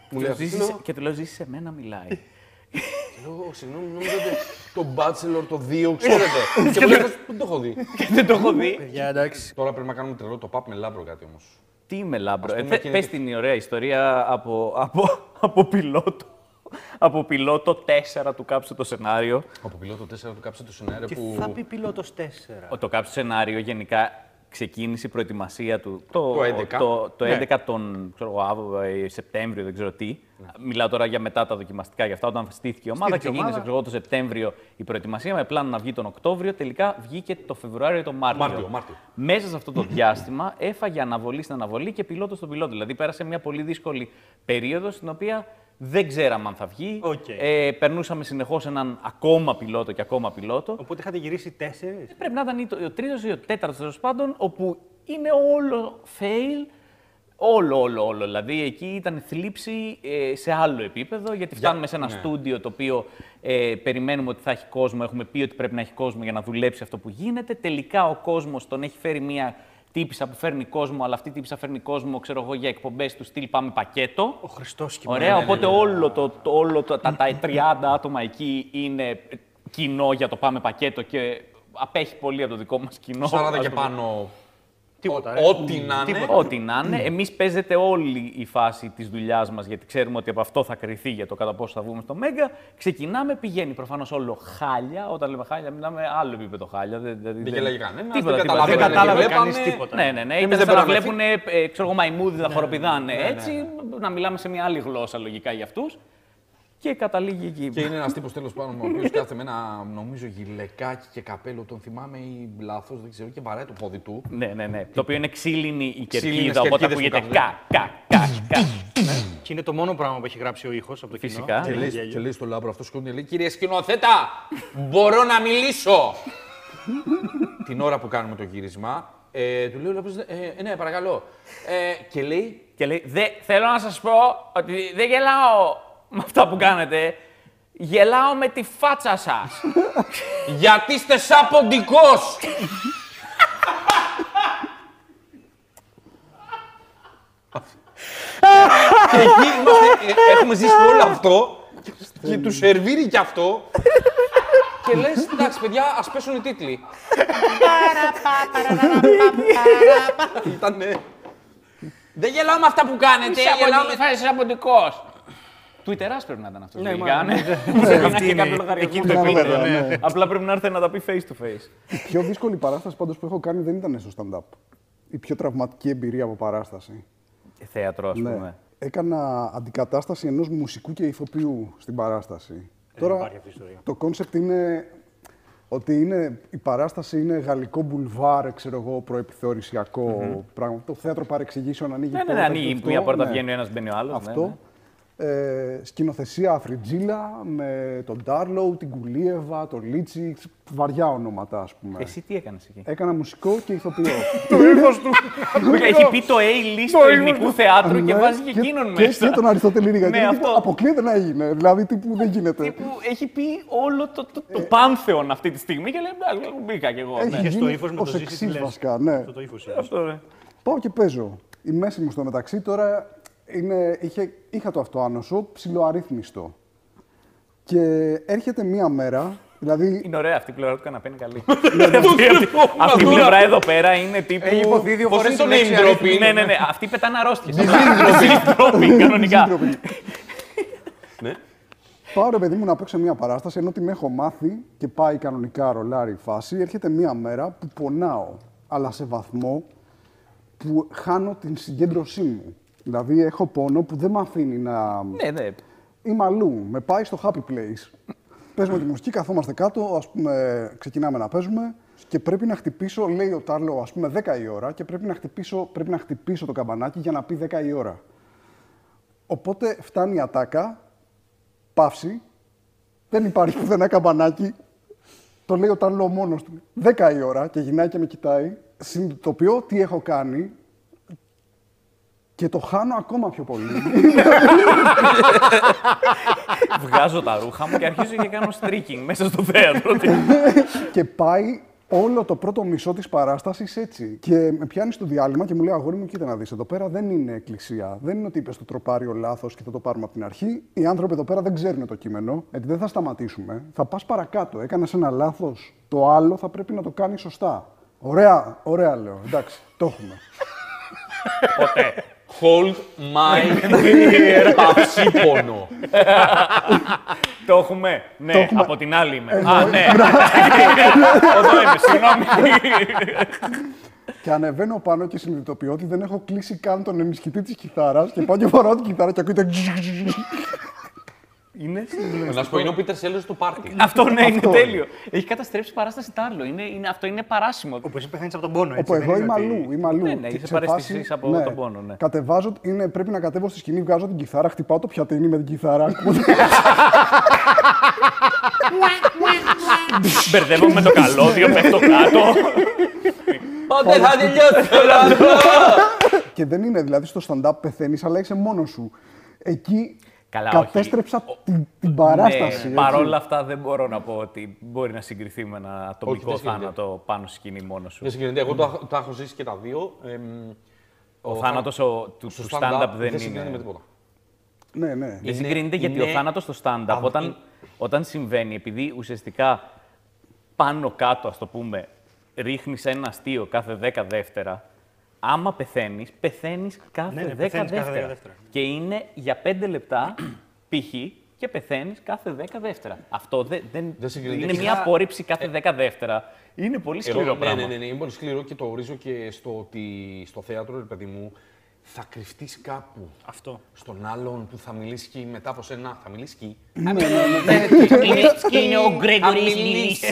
Μου λέει αυτός, Ζήσεις- λέω, και του λέω: Ζήσεις σε μένα μιλάει. Λέω, συγγνώμη, νόμιζα ότι το Bachelor το 2, ξέρετε. Και μου λέει, αυτός, πού το έχω δει. Και δεν το έχω δει. Για εντάξει. Τώρα πρέπει να κάνουμε τρελό το pub με λάμπρο κάτι όμως. Τι είμαι λάμπρο; Ας Ε, πούμε θε- και- πες την ωραία ιστορία από, από, από πιλότο. Από πιλότο 4 του κάψου το σενάριο. Από πιλότο 4 του κάψε το σενάριο Τι που... θα πει πιλότος 4. Ο- Το κάψου σενάριο γενικά ξεκίνησε η προετοιμασία του το, Το 11. το, το Ναι. 11 τον ξέρω, εγώ, Αύγουστο, ε, Σεπτέμβριο, δεν ξέρω τι. Μιλάω τώρα για μετά τα δοκιμαστικά για αυτά, όταν στήθηκε η ομάδα. Στήθηκε η Ξεκίνησε ομάδα. ξέρω, εγώ, το Σεπτέμβριο η προετοιμασία με πλάνο να βγει τον Οκτώβριο. Τελικά βγήκε το Φεβρουάριο ή το Μάρτιο. Μάρτιο, Μάρτιο. Μέσα σε αυτό το διάστημα έφαγε αναβολή στην αναβολή και πιλότος στον πιλότο. Δηλαδή πέρασε μια πολύ δύσκολη περίοδο στην οποία δεν ξέραμε αν θα βγει. Οκ. Ε, περνούσαμε συνεχώς έναν ακόμα πιλότο και ακόμα πιλότο. Οπότε είχατε γυρίσει 4. Πρέπει να ήταν ή το- ο τρίτος ή ο τέταρτος τέλος πάντων, όπου είναι όλο fail. Όλο, όλο, όλο. Δηλαδή εκεί ήταν θλίψη ε, σε άλλο επίπεδο, γιατί φτάνουμε σε ένα ναι. στούντιο το οποίο ε, περιμένουμε ότι θα έχει κόσμο, έχουμε πει ότι πρέπει να έχει κόσμο για να δουλέψει αυτό που γίνεται. Τελικά ο κόσμος τον έχει φέρει μία τύπησα που φέρνει κόσμο, αλλά αυτή η τύπησα φέρνει κόσμο, ξέρω εγώ, για εκπομπές του στυλ πάμε πακέτο. Ο Χριστός Ωραία, οπότε όλο, το, το- όλο το, τα, τα 30 άτομα εκεί είναι κοινό για το πάμε πακέτο και απέχει πολύ από το δικό μας κοινό. 40 ας και το πάνω. Τίποτα, Ό- ρε. Ό,τι να είναι. Ό,τι να είναι. Εμείς παίζεται όλη η φάση της δουλειάς μας, γιατί ξέρουμε ότι από αυτό θα κρυθεί για το κατά πόσο θα βγούμε στο Μέγκα. Ξεκινάμε, πηγαίνει προφανώς όλο χάλια. Όταν λέμε χάλια, μιλάμε άλλο επίπεδο χάλια. Δεν, δηλαδή, Δεν γελάει κανένας, Τίποτα, δεν τίποτα. καταλαβαίνει Δεν τι κατάλαβε βλέπανε. κανείς τίποτα. Ναι, ναι, ναι. Εμείς Ήταν δεν σαν να μπορούμε να βλέπουν ε, ξέρω εγώ, μαϊμούδι να χοροπηδάνε έτσι, να μιλάμε σε μια άλλη γλώσσα λογικά για αυτούς. Και καταλήγει εκεί. Και είναι ένας τύπος τέλος πάντων ο οποίος κάθεται με ένα νομίζω γυλεκάκι και καπέλο. Τον θυμάμαι ή λάθος, δεν ξέρω, και βαράει το πόδι του. Ναι, ναι, ναι. Το οποίο είναι ξύλινη η Ξύλινες κερκίδα, οπότε κερκίδες ακούγεται που κα, κα, κα, κα. Και είναι το μόνο πράγμα που έχει γράψει ο ήχος από το κοινό. Φυσικά. Και Ναι, λέει, και λέει στο λάμπρο αυτό σκόνη, λέει Κύριε σκηνοθέτα, μπορώ να μιλήσω. Την ώρα που κάνουμε το γύρισμα, ε, του λέει ο λάμπρος, ε, ε, ναι, παρακαλώ. Ε, και λέει, Και λέει, «Δε, θέλω να σας πω ότι δεν γελάω με αυτά που κάνετε. Γελάω με τη φάτσα σας. Γιατί είστε σαν ποντικός. και εκεί είμαστε, ε, έχουμε ζήσει όλο αυτό και τους σερβίρει και αυτό. και λες, εντάξει παιδιά, ας πέσουν οι τίτλοι. Ήτανε... Δεν γελάω με αυτά που κάνετε, γελάω με... φάση αποντικός. Twitterάς πρέπει να ήταν αυτός. Ναι, λογικά, μα- ναι. ναι, Πρέπει να αυτή έχει είναι. κάποιο λογαριασμό Εκεί στο το επίπεδο, επίπεδο, ναι. ναι. Απλά πρέπει να έρθει να τα πει face to face. Η πιο δύσκολη παράσταση πάντως που έχω κάνει δεν ήταν στο stand-up. Η πιο τραυματική εμπειρία από παράσταση. Θέατρο, ας Ναι. πούμε. Έκανα αντικατάσταση ενός μουσικού και ηθοποιού στην παράσταση. υπάρχει αυτή η ιστορία. το concept είναι ότι είναι, η παράσταση είναι γαλλικό μπουλβάρ, ξέρω εγώ, προεπιθεωρησιακό πράγμα. Το θέατρο παρεξηγήσεων ανοίγει Ναι, ναι, πόρτα ναι, και ανοίγει αυτό, μια πόρτα, ναι. βγαίνει ο ένας, μπαίνει ο άλλος. ναι, Αυτό. ναι. Ε, σκηνοθεσία Αφριτζίλα με τον Ντάρλοου, την Κουλίεβα, τον Λίτσι, βαριά ονόματα ας πούμε. Εσύ τι έκανες εκεί; Έκανα μουσικό και ηθοποιό. Έχει πει το A-list του ελληνικού θεάτρου και Ναι, βάζει και εκείνον και, μέσα. Και τον Αριστοτελή Ρίγα. Ναι, Και αυτό. Αποκλείεται να έγινε. Δηλαδή, τύπου δεν γίνεται. Τύπου έχει πει όλο το, το, το πάνθεον αυτή τη στιγμή και λέει εντάξει, μπήκα κι εγώ. Έχει ναι. Είχες το γίνει ύφος με το ως ζήσεις εξής τι λες. βασικά, ναι. Αυτό το ύφος. Αυτό, ναι. Πάω και παίζω. Η μέση μου στο μεταξύ τώρα είναι, είχε, είχα το αυτοάνωσο ψιλοαρρύθμιστο. Και έρχεται μία μέρα, δηλαδή Είναι ωραία αυτή η πλευρά του καναπέ, είναι καλή. αυτή, αυτή, αυτή η πλευρά εδώ πέρα είναι τύπου. Έχει υποθεί δύο Πώς φορές είναι το η λέξη name αριθμού. dropping. Ναι, ναι, ναι. Αυτοί πετάνε αρρώστιες. Dropping, κανονικά. πάω ρε παιδί μου να παίξω μία παράσταση, ενώ την έχω μάθει και πάει κανονικά ρολάρι η φάση. Έρχεται μία μέρα που πονάω, αλλά σε βαθμό που χάνω την συγκέντρωσή μου. Δηλαδή έχω πόνο που δεν με αφήνει να, Ναι, ναι. Είμαι αλλού. Με πάει στο happy place. Παίζουμε τη μουσική, καθόμαστε κάτω, ας πούμε, ξεκινάμε να παίζουμε και πρέπει να χτυπήσω, λέει ο Τάρλο, ας πούμε, 10 η ώρα και πρέπει να χτυπήσω, πρέπει να χτυπήσω το καμπανάκι για να πει 10 η ώρα. Οπότε φτάνει η ατάκα, παύση, δεν υπάρχει πουθενά καμπανάκι, το λέει ο Τάρλο μόνος του. 10 η ώρα και γυρνάει και με κοιτάει. Συνειδητοποιώ τι έχω κάνει και το χάνω ακόμα πιο πολύ. Βγάζω τα ρούχα μου και αρχίζω και κάνω streaking μέσα στο θέατρο. και πάει όλο το πρώτο μισό της παράστασης έτσι. Και με πιάνει στο διάλειμμα και μου λέει: Αγόρι μου, κοίτα να δεις, εδώ πέρα δεν είναι εκκλησία. Δεν είναι ότι είπες το τροπάριο λάθος και θα το πάρουμε από την αρχή. Οι άνθρωποι εδώ πέρα δεν ξέρουν το κείμενο, γιατί δεν θα σταματήσουμε. Θα πας παρακάτω. Έκανες ένα λάθος. Το άλλο θα πρέπει να το κάνεις σωστά. Ωραία, ωραία λέω. Εντάξει, το έχουμε. Ποτέ. Hold my παυσίπονο. Το έχουμε. Ναι, έχουμε. από την άλλη είμαι. Α, ναι. Εδώ είμαι, συγγνώμη. Και ανεβαίνω πάνω και συνειδητοποιώ ότι δεν έχω κλείσει καν τον ενισχυτή της κιθάρας και πάω και φοράω την κιθάρα και ακούγεται. Είναι Να σου πω, είναι ο Πίτερ Σέλλερ στο πάρτι. Αυτό ναι, είναι Αυτό. τέλειο. Έχει καταστρέψει παράσταση τάρλο. Είναι, είναι, αυτό είναι παράσιμο. Όπου εσύ πεθαίνεις από τον πόνο, έτσι. Όπου δεν εγώ είναι είμαι ότι- αλλού. Είμαι αλλού. Ναι, ναι, Και είσαι σε παραισθησής φάση- από τον πόνο, ναι. Κατεβάζω, είναι, πρέπει να κατέβω στη σκηνή, βγάζω την κιθάρα, χτυπάω το πιατίνι με την κιθάρα. Μπερδεύομαι με το καλώδιο, πέφτω κάτω. Πότε θα τελειώσει όλο αυτό. και δεν είναι. Δηλαδή στο stand-up πεθαίνεις, αλλά είσαι μόνος σου. Εκεί Καλά, κατέστρεψα όχι. την, την παράσταση. Ναι, έτσι. παρόλα αυτά δεν μπορώ να πω ότι μπορεί να συγκριθεί με ένα ατομικό δεν συγκρίνεται. θάνατο πάνω στη σκηνή μόνος σου. Δεν συγκρίνεται. Εγώ τα, τα έχω ζήσει και τα δύο. Εμ, Ο θάνατος ο- του, στο του stand-up δεν συγκρίνεται με είναι. τίποτα. Ναι, ναι. Δεν Είναι- συγκρίνεται γιατί είναι ο θάνατος στο stand-up αυ- όταν, όταν συμβαίνει, επειδή ουσιαστικά πάνω κάτω, ας το πούμε, ρίχνεις ένα αστείο κάθε 10 δεύτερα, άμα πεθαίνεις, πεθαίνεις κάθε, Ναι, ναι, 10 πεθαίνεις κάθε 10 δεύτερα. δεύτερα. Και είναι για 5 λεπτά π.χ. και πεθαίνεις κάθε 10 δεύτερα. Αυτό δεν, δεν, Δεν συγκρίνεται. είναι Είχα- μια απόρριψη κάθε 10 δεύτερα. Είναι πολύ σκληρό Εγώ- πράγμα. Ναι, ναι, ναι, είναι πολύ σκληρό και το ορίζω και στο ότι στο θέατρο, ρε παιδί μου, θα κρυφτείς κάπου. Αυτό. Στον άλλον που θα μιλήσει και μετά από σένα. Θα μιλήσει και. Είναι ο Γκρέγκορης μιλήσει.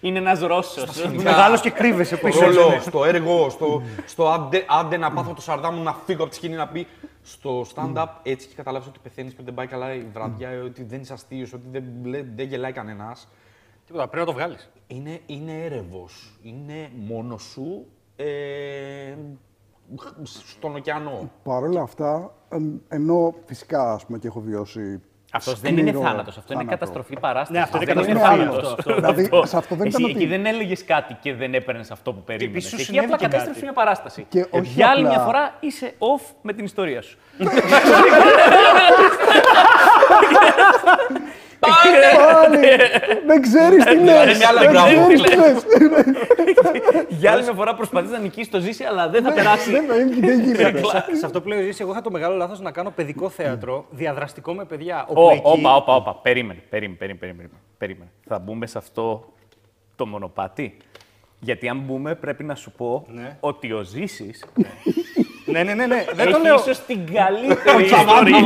Είναι ένας Ρώσος. Μεγάλος και κρύβεσαι Στο πίσω. ρόλο, ναι. στο έργο, στο, στο άντε, άντε να πάθω το σαρδά μου να φύγω από τη σκηνή να πει. Στο stand-up έτσι και καταλάβεις ότι πεθαίνεις, ότι δεν πάει καλά η βραδιά, ότι δεν είσαι αστείος, ότι δεν, μπλε- δεν γελάει κανένας. Τίποτα, πρέπει να το βγάλεις. Είναι, είναι έρευος. Είναι μόνος σου ε, στον ωκεανό. Παρ' όλα αυτά, εμ, ενώ φυσικά ας πούμε, και έχω βιώσει. Αυτός δεν είναι σκληρό θάνατος. Αυτό είναι θάνατο. καταστροφή παράσταση. Ναι, αυτό είναι δεν καταστροφή, θάνατος. αυτό, αυτό. Δηλαδή, σε αυτό δεν Εσύ ήταν εκεί ότι- δεν έλεγες κάτι και δεν έπαιρνες αυτό που περίμενες. επίσης σου Εκεί συνέβη απλά και κατέστρεψε κάτι. μια παράσταση. Και όχι Για άλλη απλά- μια φορά είσαι off με την ιστορία σου. Πάλι! δεν ξέρεις τι λες. είναι άλλα Δεν μπράβο. ξέρεις τι λες. Για άλλη μια φορά προσπαθείς να νικήσεις το ζήσει, αλλά δεν θα περάσει. Δεν γίνεται. Σε αυτό που λέω εσύ, εγώ είχα το μεγάλο λάθος να κάνω παιδικό θέατρο διαδραστικό με παιδιά. Όπου Ω, εκεί- Όπα, όπα, όπα. Περίμενε, περίμενε, περίμενε, περίμενε, περίμενε. Θα μπούμε σε αυτό το μονοπάτι; Γιατί αν μπούμε, πρέπει να σου πω Ναι. ότι ο Ζήσης Ναι, ναι, ναι, ναι. Δεν το έχει λέω. ίσως την καλύτερη ιστορία.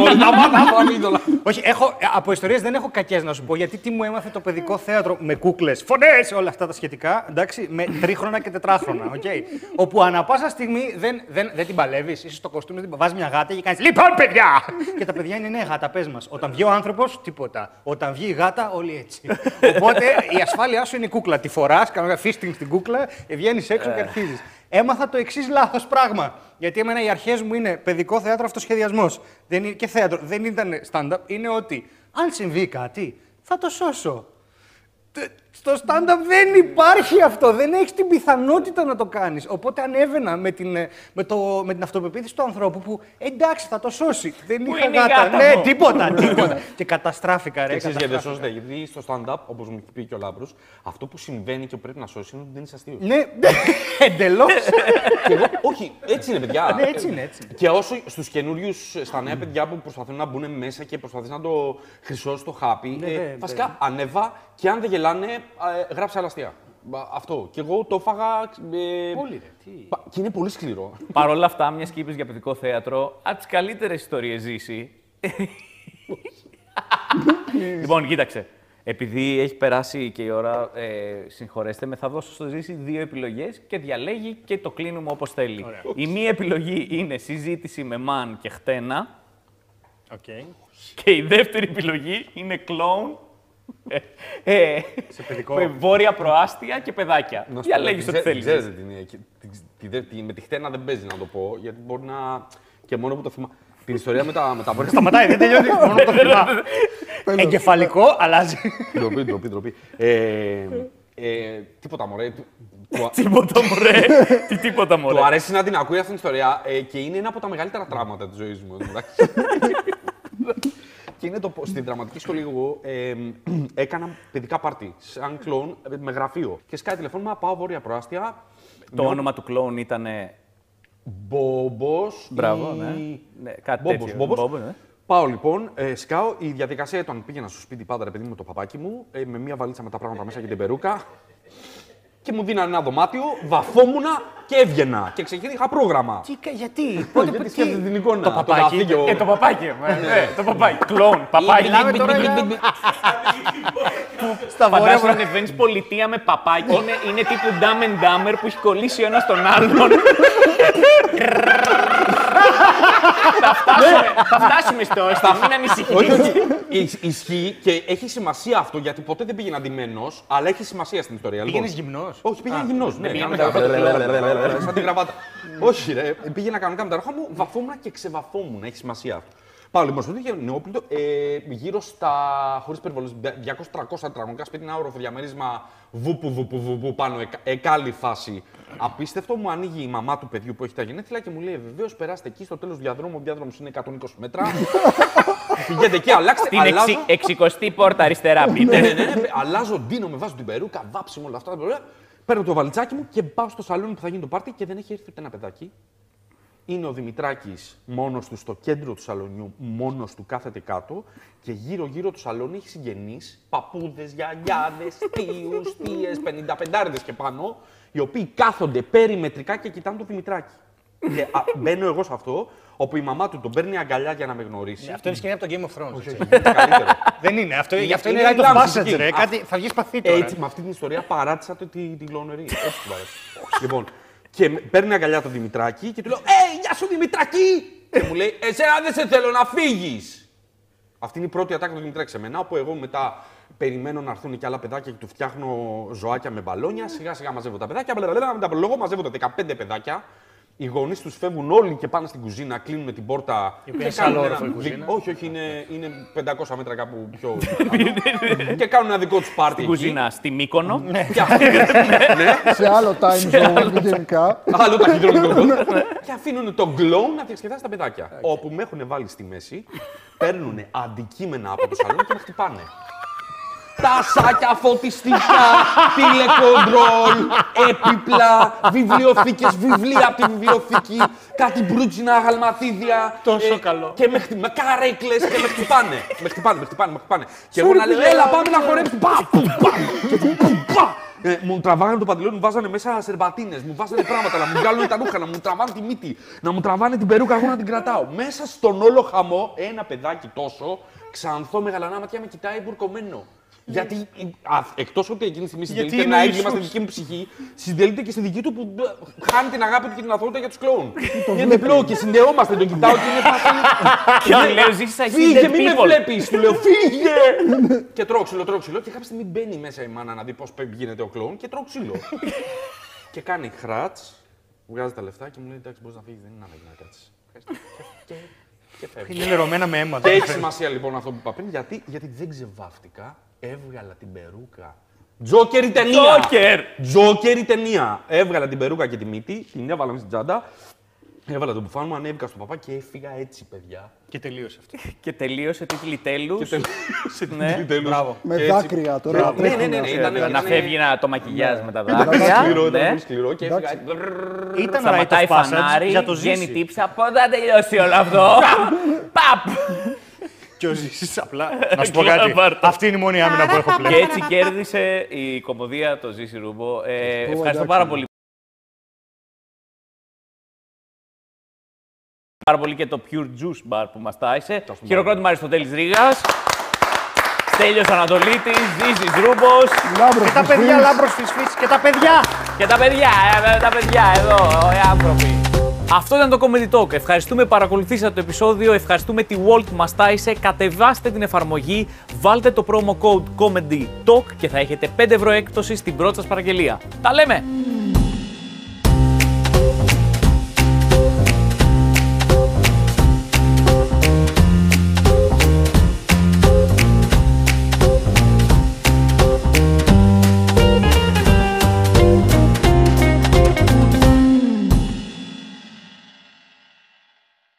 Όχι, έχω, ε, από ιστορίες δεν έχω κακές να σου πω. Γιατί τι μου έμαθε το παιδικό θέατρο με κούκλες, φωνές, όλα αυτά τα σχετικά. Εντάξει, με τρίχρονα και τετράχρονα. Okay. Όπου ανα πάσα στιγμή δεν, δεν, δεν την παλεύεις. Είσαι στο κοστούμι, βάζεις μια γάτα και κάνεις Λοιπόν, παιδιά! και τα παιδιά είναι ναι, γάτα, πες μας. Όταν βγει ο άνθρωπος, τίποτα. Όταν βγει η γάτα, όλοι έτσι. Οπότε η ασφάλειά σου είναι η κούκλα. Τη φοράς, κάνω ένα φίστινγκ στην κούκλα, βγαίνεις έξω και αρχίζεις. Έμαθα το εξής λάθος πράγμα. Γιατί εμένα οι αρχές μου είναι παιδικό θέατρο αυτοσχεδιασμός. Και θέατρο. Δεν ήταν stand-up. Είναι ότι αν συμβεί κάτι, θα το σώσω. Τε- Στο stand-up δεν υπάρχει αυτό. Δεν έχεις την πιθανότητα να το κάνεις. Οπότε ανέβαινα με την, ε, με, το, με την αυτοπεποίθηση του ανθρώπου που εντάξει θα το σώσει. Δεν Πού είχα είναι η γάτα. γάτα Ναι, μου; τίποτα, τίποτα. και καταστράφηκα, ρε. Ξέρεις γιατί δεν καταστράφηκα. σώζεται, γιατί στο stand-up, όπως μου έχει πει και ο Λάμπρος, αυτό που συμβαίνει και που πρέπει να σώσει είναι ότι δεν είσαι αστείος. Ναι, εντελώς. Και εγώ, όχι, έτσι είναι, παιδιά. ναι, έτσι είναι, έτσι είναι. Και όσο στους καινούριους, στα νέα παιδιά που προσπαθούν να μπουν μέσα και προσπαθείς να το χρυσώσεις το χάπι, Ναι, ε, ναι, βασικά ανέβα και αν δεν γελάνε, ε, γράψε άλλα αστεία. Μπα, Αυτό. Και εγώ το έφαγα. Ε, Πολύ, ρε, τι; πα- Και είναι πολύ σκληρό. Παρ' όλα αυτά, μια και είπες για παιδικό θέατρο, από τις καλύτερες ιστορίες ζήσει. λοιπόν, κοίταξε. Επειδή έχει περάσει και η ώρα, ε, συγχωρέστε με, θα δώσω στο Ζήση δύο επιλογές και διαλέγει και το κλείνουμε όπως θέλει. Η μία επιλογή είναι συζήτηση με μαν και χτένα Okay. και η δεύτερη επιλογή είναι κλόουν ε, ε, Σε παιδικό. με βόρεια προάστια και παιδάκια. Να σου πω, Διαλέγεις τη ό,τι ξέ- θέλεις. Ξέρετε την είναι. και τη- τη- δε- τη- Με τη χτένα δεν παίζει να το πω, γιατί μπορεί να. και μόνο που το θυμάμαι. Την ιστορία με τα, με τα βόρεια. Σταματάει, δεν τελειώνει. Μόνο το θυμάμαι. Εγκεφαλικό, αλλάζει. Ντροπή, ντροπή, ντροπή. Ε, ε, τίποτα μωρέ. Του- του- Τίποτα μωρέ. Τι τίποτα μωρέ. Του αρέσει να την ακούει αυτή την ιστορία ε, και είναι ένα από τα μεγαλύτερα τραύματα της ζωής μου. εντάξει. και είναι το πώ. Στην δραματική σχολή, εγώ ε, έκανα παιδικά πάρτι. Σαν κλόν ε, με γραφείο. Και σκάει τηλεφώνημα, πάω βόρεια προάστια. Το όνομα του κλόουν ήταν. Μπόμπος. Μπράβο, ναι. Ναι, κάτι Μπόμπος, τέτοιο. Μπόμπος. Μπόμπος, ναι. Πάω λοιπόν, ε, σκάω. Η διαδικασία ήταν πήγαινα στο σπίτι πάντα, ρε παιδί μου, με το παπάκι μου, ε, με μία βαλίτσα με τα πράγματα μέσα και την περούκα. Και μου δίνανε ένα δωμάτιο, βαφόμουνα και έβγαινα. Και ξεκίνησα πρόγραμμα. Τι, κα- γιατί, Πότε γιατί σκέφτεται την εικόνα. Το παπάκι. γραφείο. Ε, το παπάκι. ε, ναι, το παπάκι. Κλόουν, παπάκι. Μιλάμε τώρα για- Στα βόρεια Φαντάζομαι προ- να ανεβαίνεις πολιτεία με παπάκι. Είναι, είναι τύπου Dumb and Dumber που έχει κολλήσει ο ένας τον άλλον. θα, φτάσουμε, θα φτάσουμε στο όστιμο, μην ανησυχείς. όχι, όχι. Ισ- Ισχύει και έχει σημασία αυτό γιατί ποτέ δεν πήγαινα αντιμένος, αλλά έχει σημασία στην ιστορία. Πήγαινες Λοιπόν, γυμνός; Όχι, πήγαινα γυμνός. Ναι, πήγαινε κανονικά. Σαν την γραβάτα. Όχι, ρε. Πήγαινα κανονικά με τα ρούχα μου, βαφόμουν και ξεβαφόμουν. Έχει σημασία αυτό. Πάω λοιπόν στο είχε νεόπλητο, ε, γύρω στα, χωρίς υπερβολές, 200-300 τετραγωνικά σπίτι, ένα όροφο διαμέρισμα βούπου, βούπου, βούπου, πάνω, εκα, εκάλη φάση. Απίστευτο, μου ανοίγει η μαμά του παιδιού που έχει τα γενέθλια και μου λέει: Βεβαίως, περάστε εκεί στο τέλος του διαδρόμου. Ο διάδρομος είναι 120 μέτρα. Πηγαίνετε εκεί, αλλάξτε. Την αλλάζω- εξι- εξικοστή πόρτα αριστερά, ναι, πείτε. ναι, ναι, ναι, αλλάζω, ντύνω, με βάζω την περούκα, βάψιμο όλα αυτά. μπλα, Παίρνω το βαλιτσάκι μου και πάω στο σαλόνι που θα γίνει το πάρτι και δεν έχει έρθει ούτε ένα παιδάκι. Είναι ο Δημητράκης μόνος του στο κέντρο του σαλονιού, μόνος του κάθεται κάτω και γύρω-γύρω το σαλόνι έχει συγγενείς, παππούδες, γιαγιάδες, θείους, θείες, 55 και πάνω, οι οποίοι κάθονται περιμετρικά και κοιτάνε το Δημητράκη. και α, μπαίνω εγώ σε αυτό, όπου η μαμά του τον παίρνει αγκαλιά για να με γνωρίσει. Αυτό είναι σκηνή από το Game of Thrones. έτσι. Είναι καλύτερο. Δεν είναι. Αυτό, Είναι- γι' αυτό είναι είναι Rite of λάμψη Passage, εκεί. ρε. Α, Κάτι, θα βγεις σπαθί τώρα. Έτσι, με αυτή την ιστορία παράτησα το, τη, τη γλωνερή. Έτσι την παράτησα. λοιπόν, και με- παίρνει αγκαλιά τον Δημητράκη και του λέω: Ε, γεια σου Δημητράκη! και μου λέει: Εσένα δεν σε θέλω να φύγεις. Αυτή είναι η πρώτη ατάκα του Δημητράκη σε μένα, όπου εγώ μετά περιμένω να έρθουν και άλλα παιδάκια και του φτιάχνω ζωάκια με μπαλόνια. Σιγά σιγά μαζεύω τα παιδάκια. μπλα, με τα λόγω μαζεύω τα 15 παιδάκια. Οι γονείς τους φεύγουν όλοι και πάνε στην κουζίνα, κλείνουν την πόρτα. Η οποία και είναι κάνουν σε άλλο ένα- όροφο η κουζίνα. Όχι, όχι, είναι, είναι 500 μέτρα κάπου πιο. άνω. και κάνουν ένα δικό τους πάρτι. Στην εκεί. κουζίνα, στη Μύκονο. Και αυτοί- ναι, σε άλλο time zone γενικά. άλλο ταχυδρομικό. και αφήνουν το glow να διασκεδάσει τα παιδάκια. Όπου με έχουν βάλει στη μέση, παίρνουν αντικείμενα από το σαλόνι και με χτυπάνε. Τασάκια φωτιστικά, τηλεκοντρόλ, έπιπλα, βιβλιοθήκες, βιβλία από τη βιβλιοθήκη, κάτι μπρούτσινα αγαλματίδια. Τόσο καλό. Και με χτυπάνε, καρέκλες και με χτυπάνε. με χτυπάνε, με χτυπάνε, με χτυπάνε. Και εγώ να λέω, έλα πάμε να χορέψουμε. Πα, που, πα, και του, που, πα. Ε, μου τραβάγανε το παντελόνι, μου βάζανε μέσα σερβατίνες, μου βάζανε πράγματα, να μου βγάλουν τα ρούχα, να μου τραβάνε τη μύτη, να μου τραβάνε την περούκα, εγώ να την κρατάω. Μέσα στον όλο χαμό, ένα παιδάκι τόσο, ξανθό με γαλανά ματιά με κοιτάει μπουρκωμένο. Γιατί εκτός ότι εκείνη τη στιγμή συντελείται είναι ένα ο έγκλημα στη Ιησούς. δική μου ψυχή, συντελείται και στη δική του που ε, χάνει την αγάπη του και την αθωότητα για τους κλόουν. Είναι διπλό και συνδεόμαστε, τον κοιτάω και είναι πάθη. Και του λέω, ζήσεις σαν Φύγε, hidden μη με people. βλέπεις. Του λέω, φύγε! και τρώω ξύλο, τρώω ξύλο. Και κάποια στιγμή μπαίνει μέσα η μάνα να δει πώς γίνεται ο κλόουν και τρώω ξύλο. και κάνει χράτ, βγάζει τα λεφτά και μου λέει: Εντάξει, μπορείς να φύγεις, δεν είναι ανάγκη να κάτσει. Και, και φεύγει. Είναι λερωμένα με αίμα. Και έχει σημασία λοιπόν αυτό που είπα πριν, γιατί, γιατί δεν ξεβάφτηκα, έβγαλα την περούκα. Τζόκερ η ταινία! Τζόκερ! Τζόκερ η ταινία! Έβγαλα την περούκα και τη μύτη, την έβαλα μέσα στην τσάντα, έβαλα τον μπουφάν μου, ανέβηκα στο παπά και έφυγα έτσι, παιδιά. Και τελείωσε αυτό. Και τελείωσε τίτλοι τέλου. Και τελείωσε την Ναι. τρίτη τέλους. Μπράβο. Με Και έτσι- δάκρυα τώρα. Ναι, ναι, ναι, ναι, τρέχουνε. ήταν- Να ήταν- φεύγει να, το μακιγιάζ με τα Ήταν δάκρυα. σκληρό, ήταν ναι. πολύ σκληρό και έφυγα. Εντάξει. έτσι. Ήταν Σταματάει rite of passage φανάρι, για το βγαίνει ζήσει. τύψα. Πότε θα τελειώσει όλο αυτό. Παπ! Και ο Ζήσης απλά. Να σου πω κάτι. Πάρ' το. Αυτή είναι η μόνη άμυνα που έχω Και πλέον. έτσι κέρδισε η κομμωδία το Ζήση Ρούμπο. Ε, ευχαριστώ εντάξει. πάρα πολύ. Πάρα πολύ και το Pure Juice Bar που μας τάισε. Χειροκρότημα Αριστοτέλης Ρήγας. Στέλιος Ανατολίτης, Ζήσης Ρούμπος. Λάμπρος Και τα της παιδιά, Βίλης. λάμπρος της φύσης και τα παιδιά. Και τα παιδιά, ε, τα παιδιά εδώ, οι άνθρωποι. Αυτό ήταν το Comedy Talk. Ευχαριστούμε που παρακολουθήσατε το επεισόδιο. Ευχαριστούμε τη Walt που μας τάισε. Κατεβάστε την εφαρμογή, βάλτε το promo code Comedy Talk και θα έχετε 5 ευρώ έκπτωση στην πρώτη σας παραγγελία. Τα λέμε!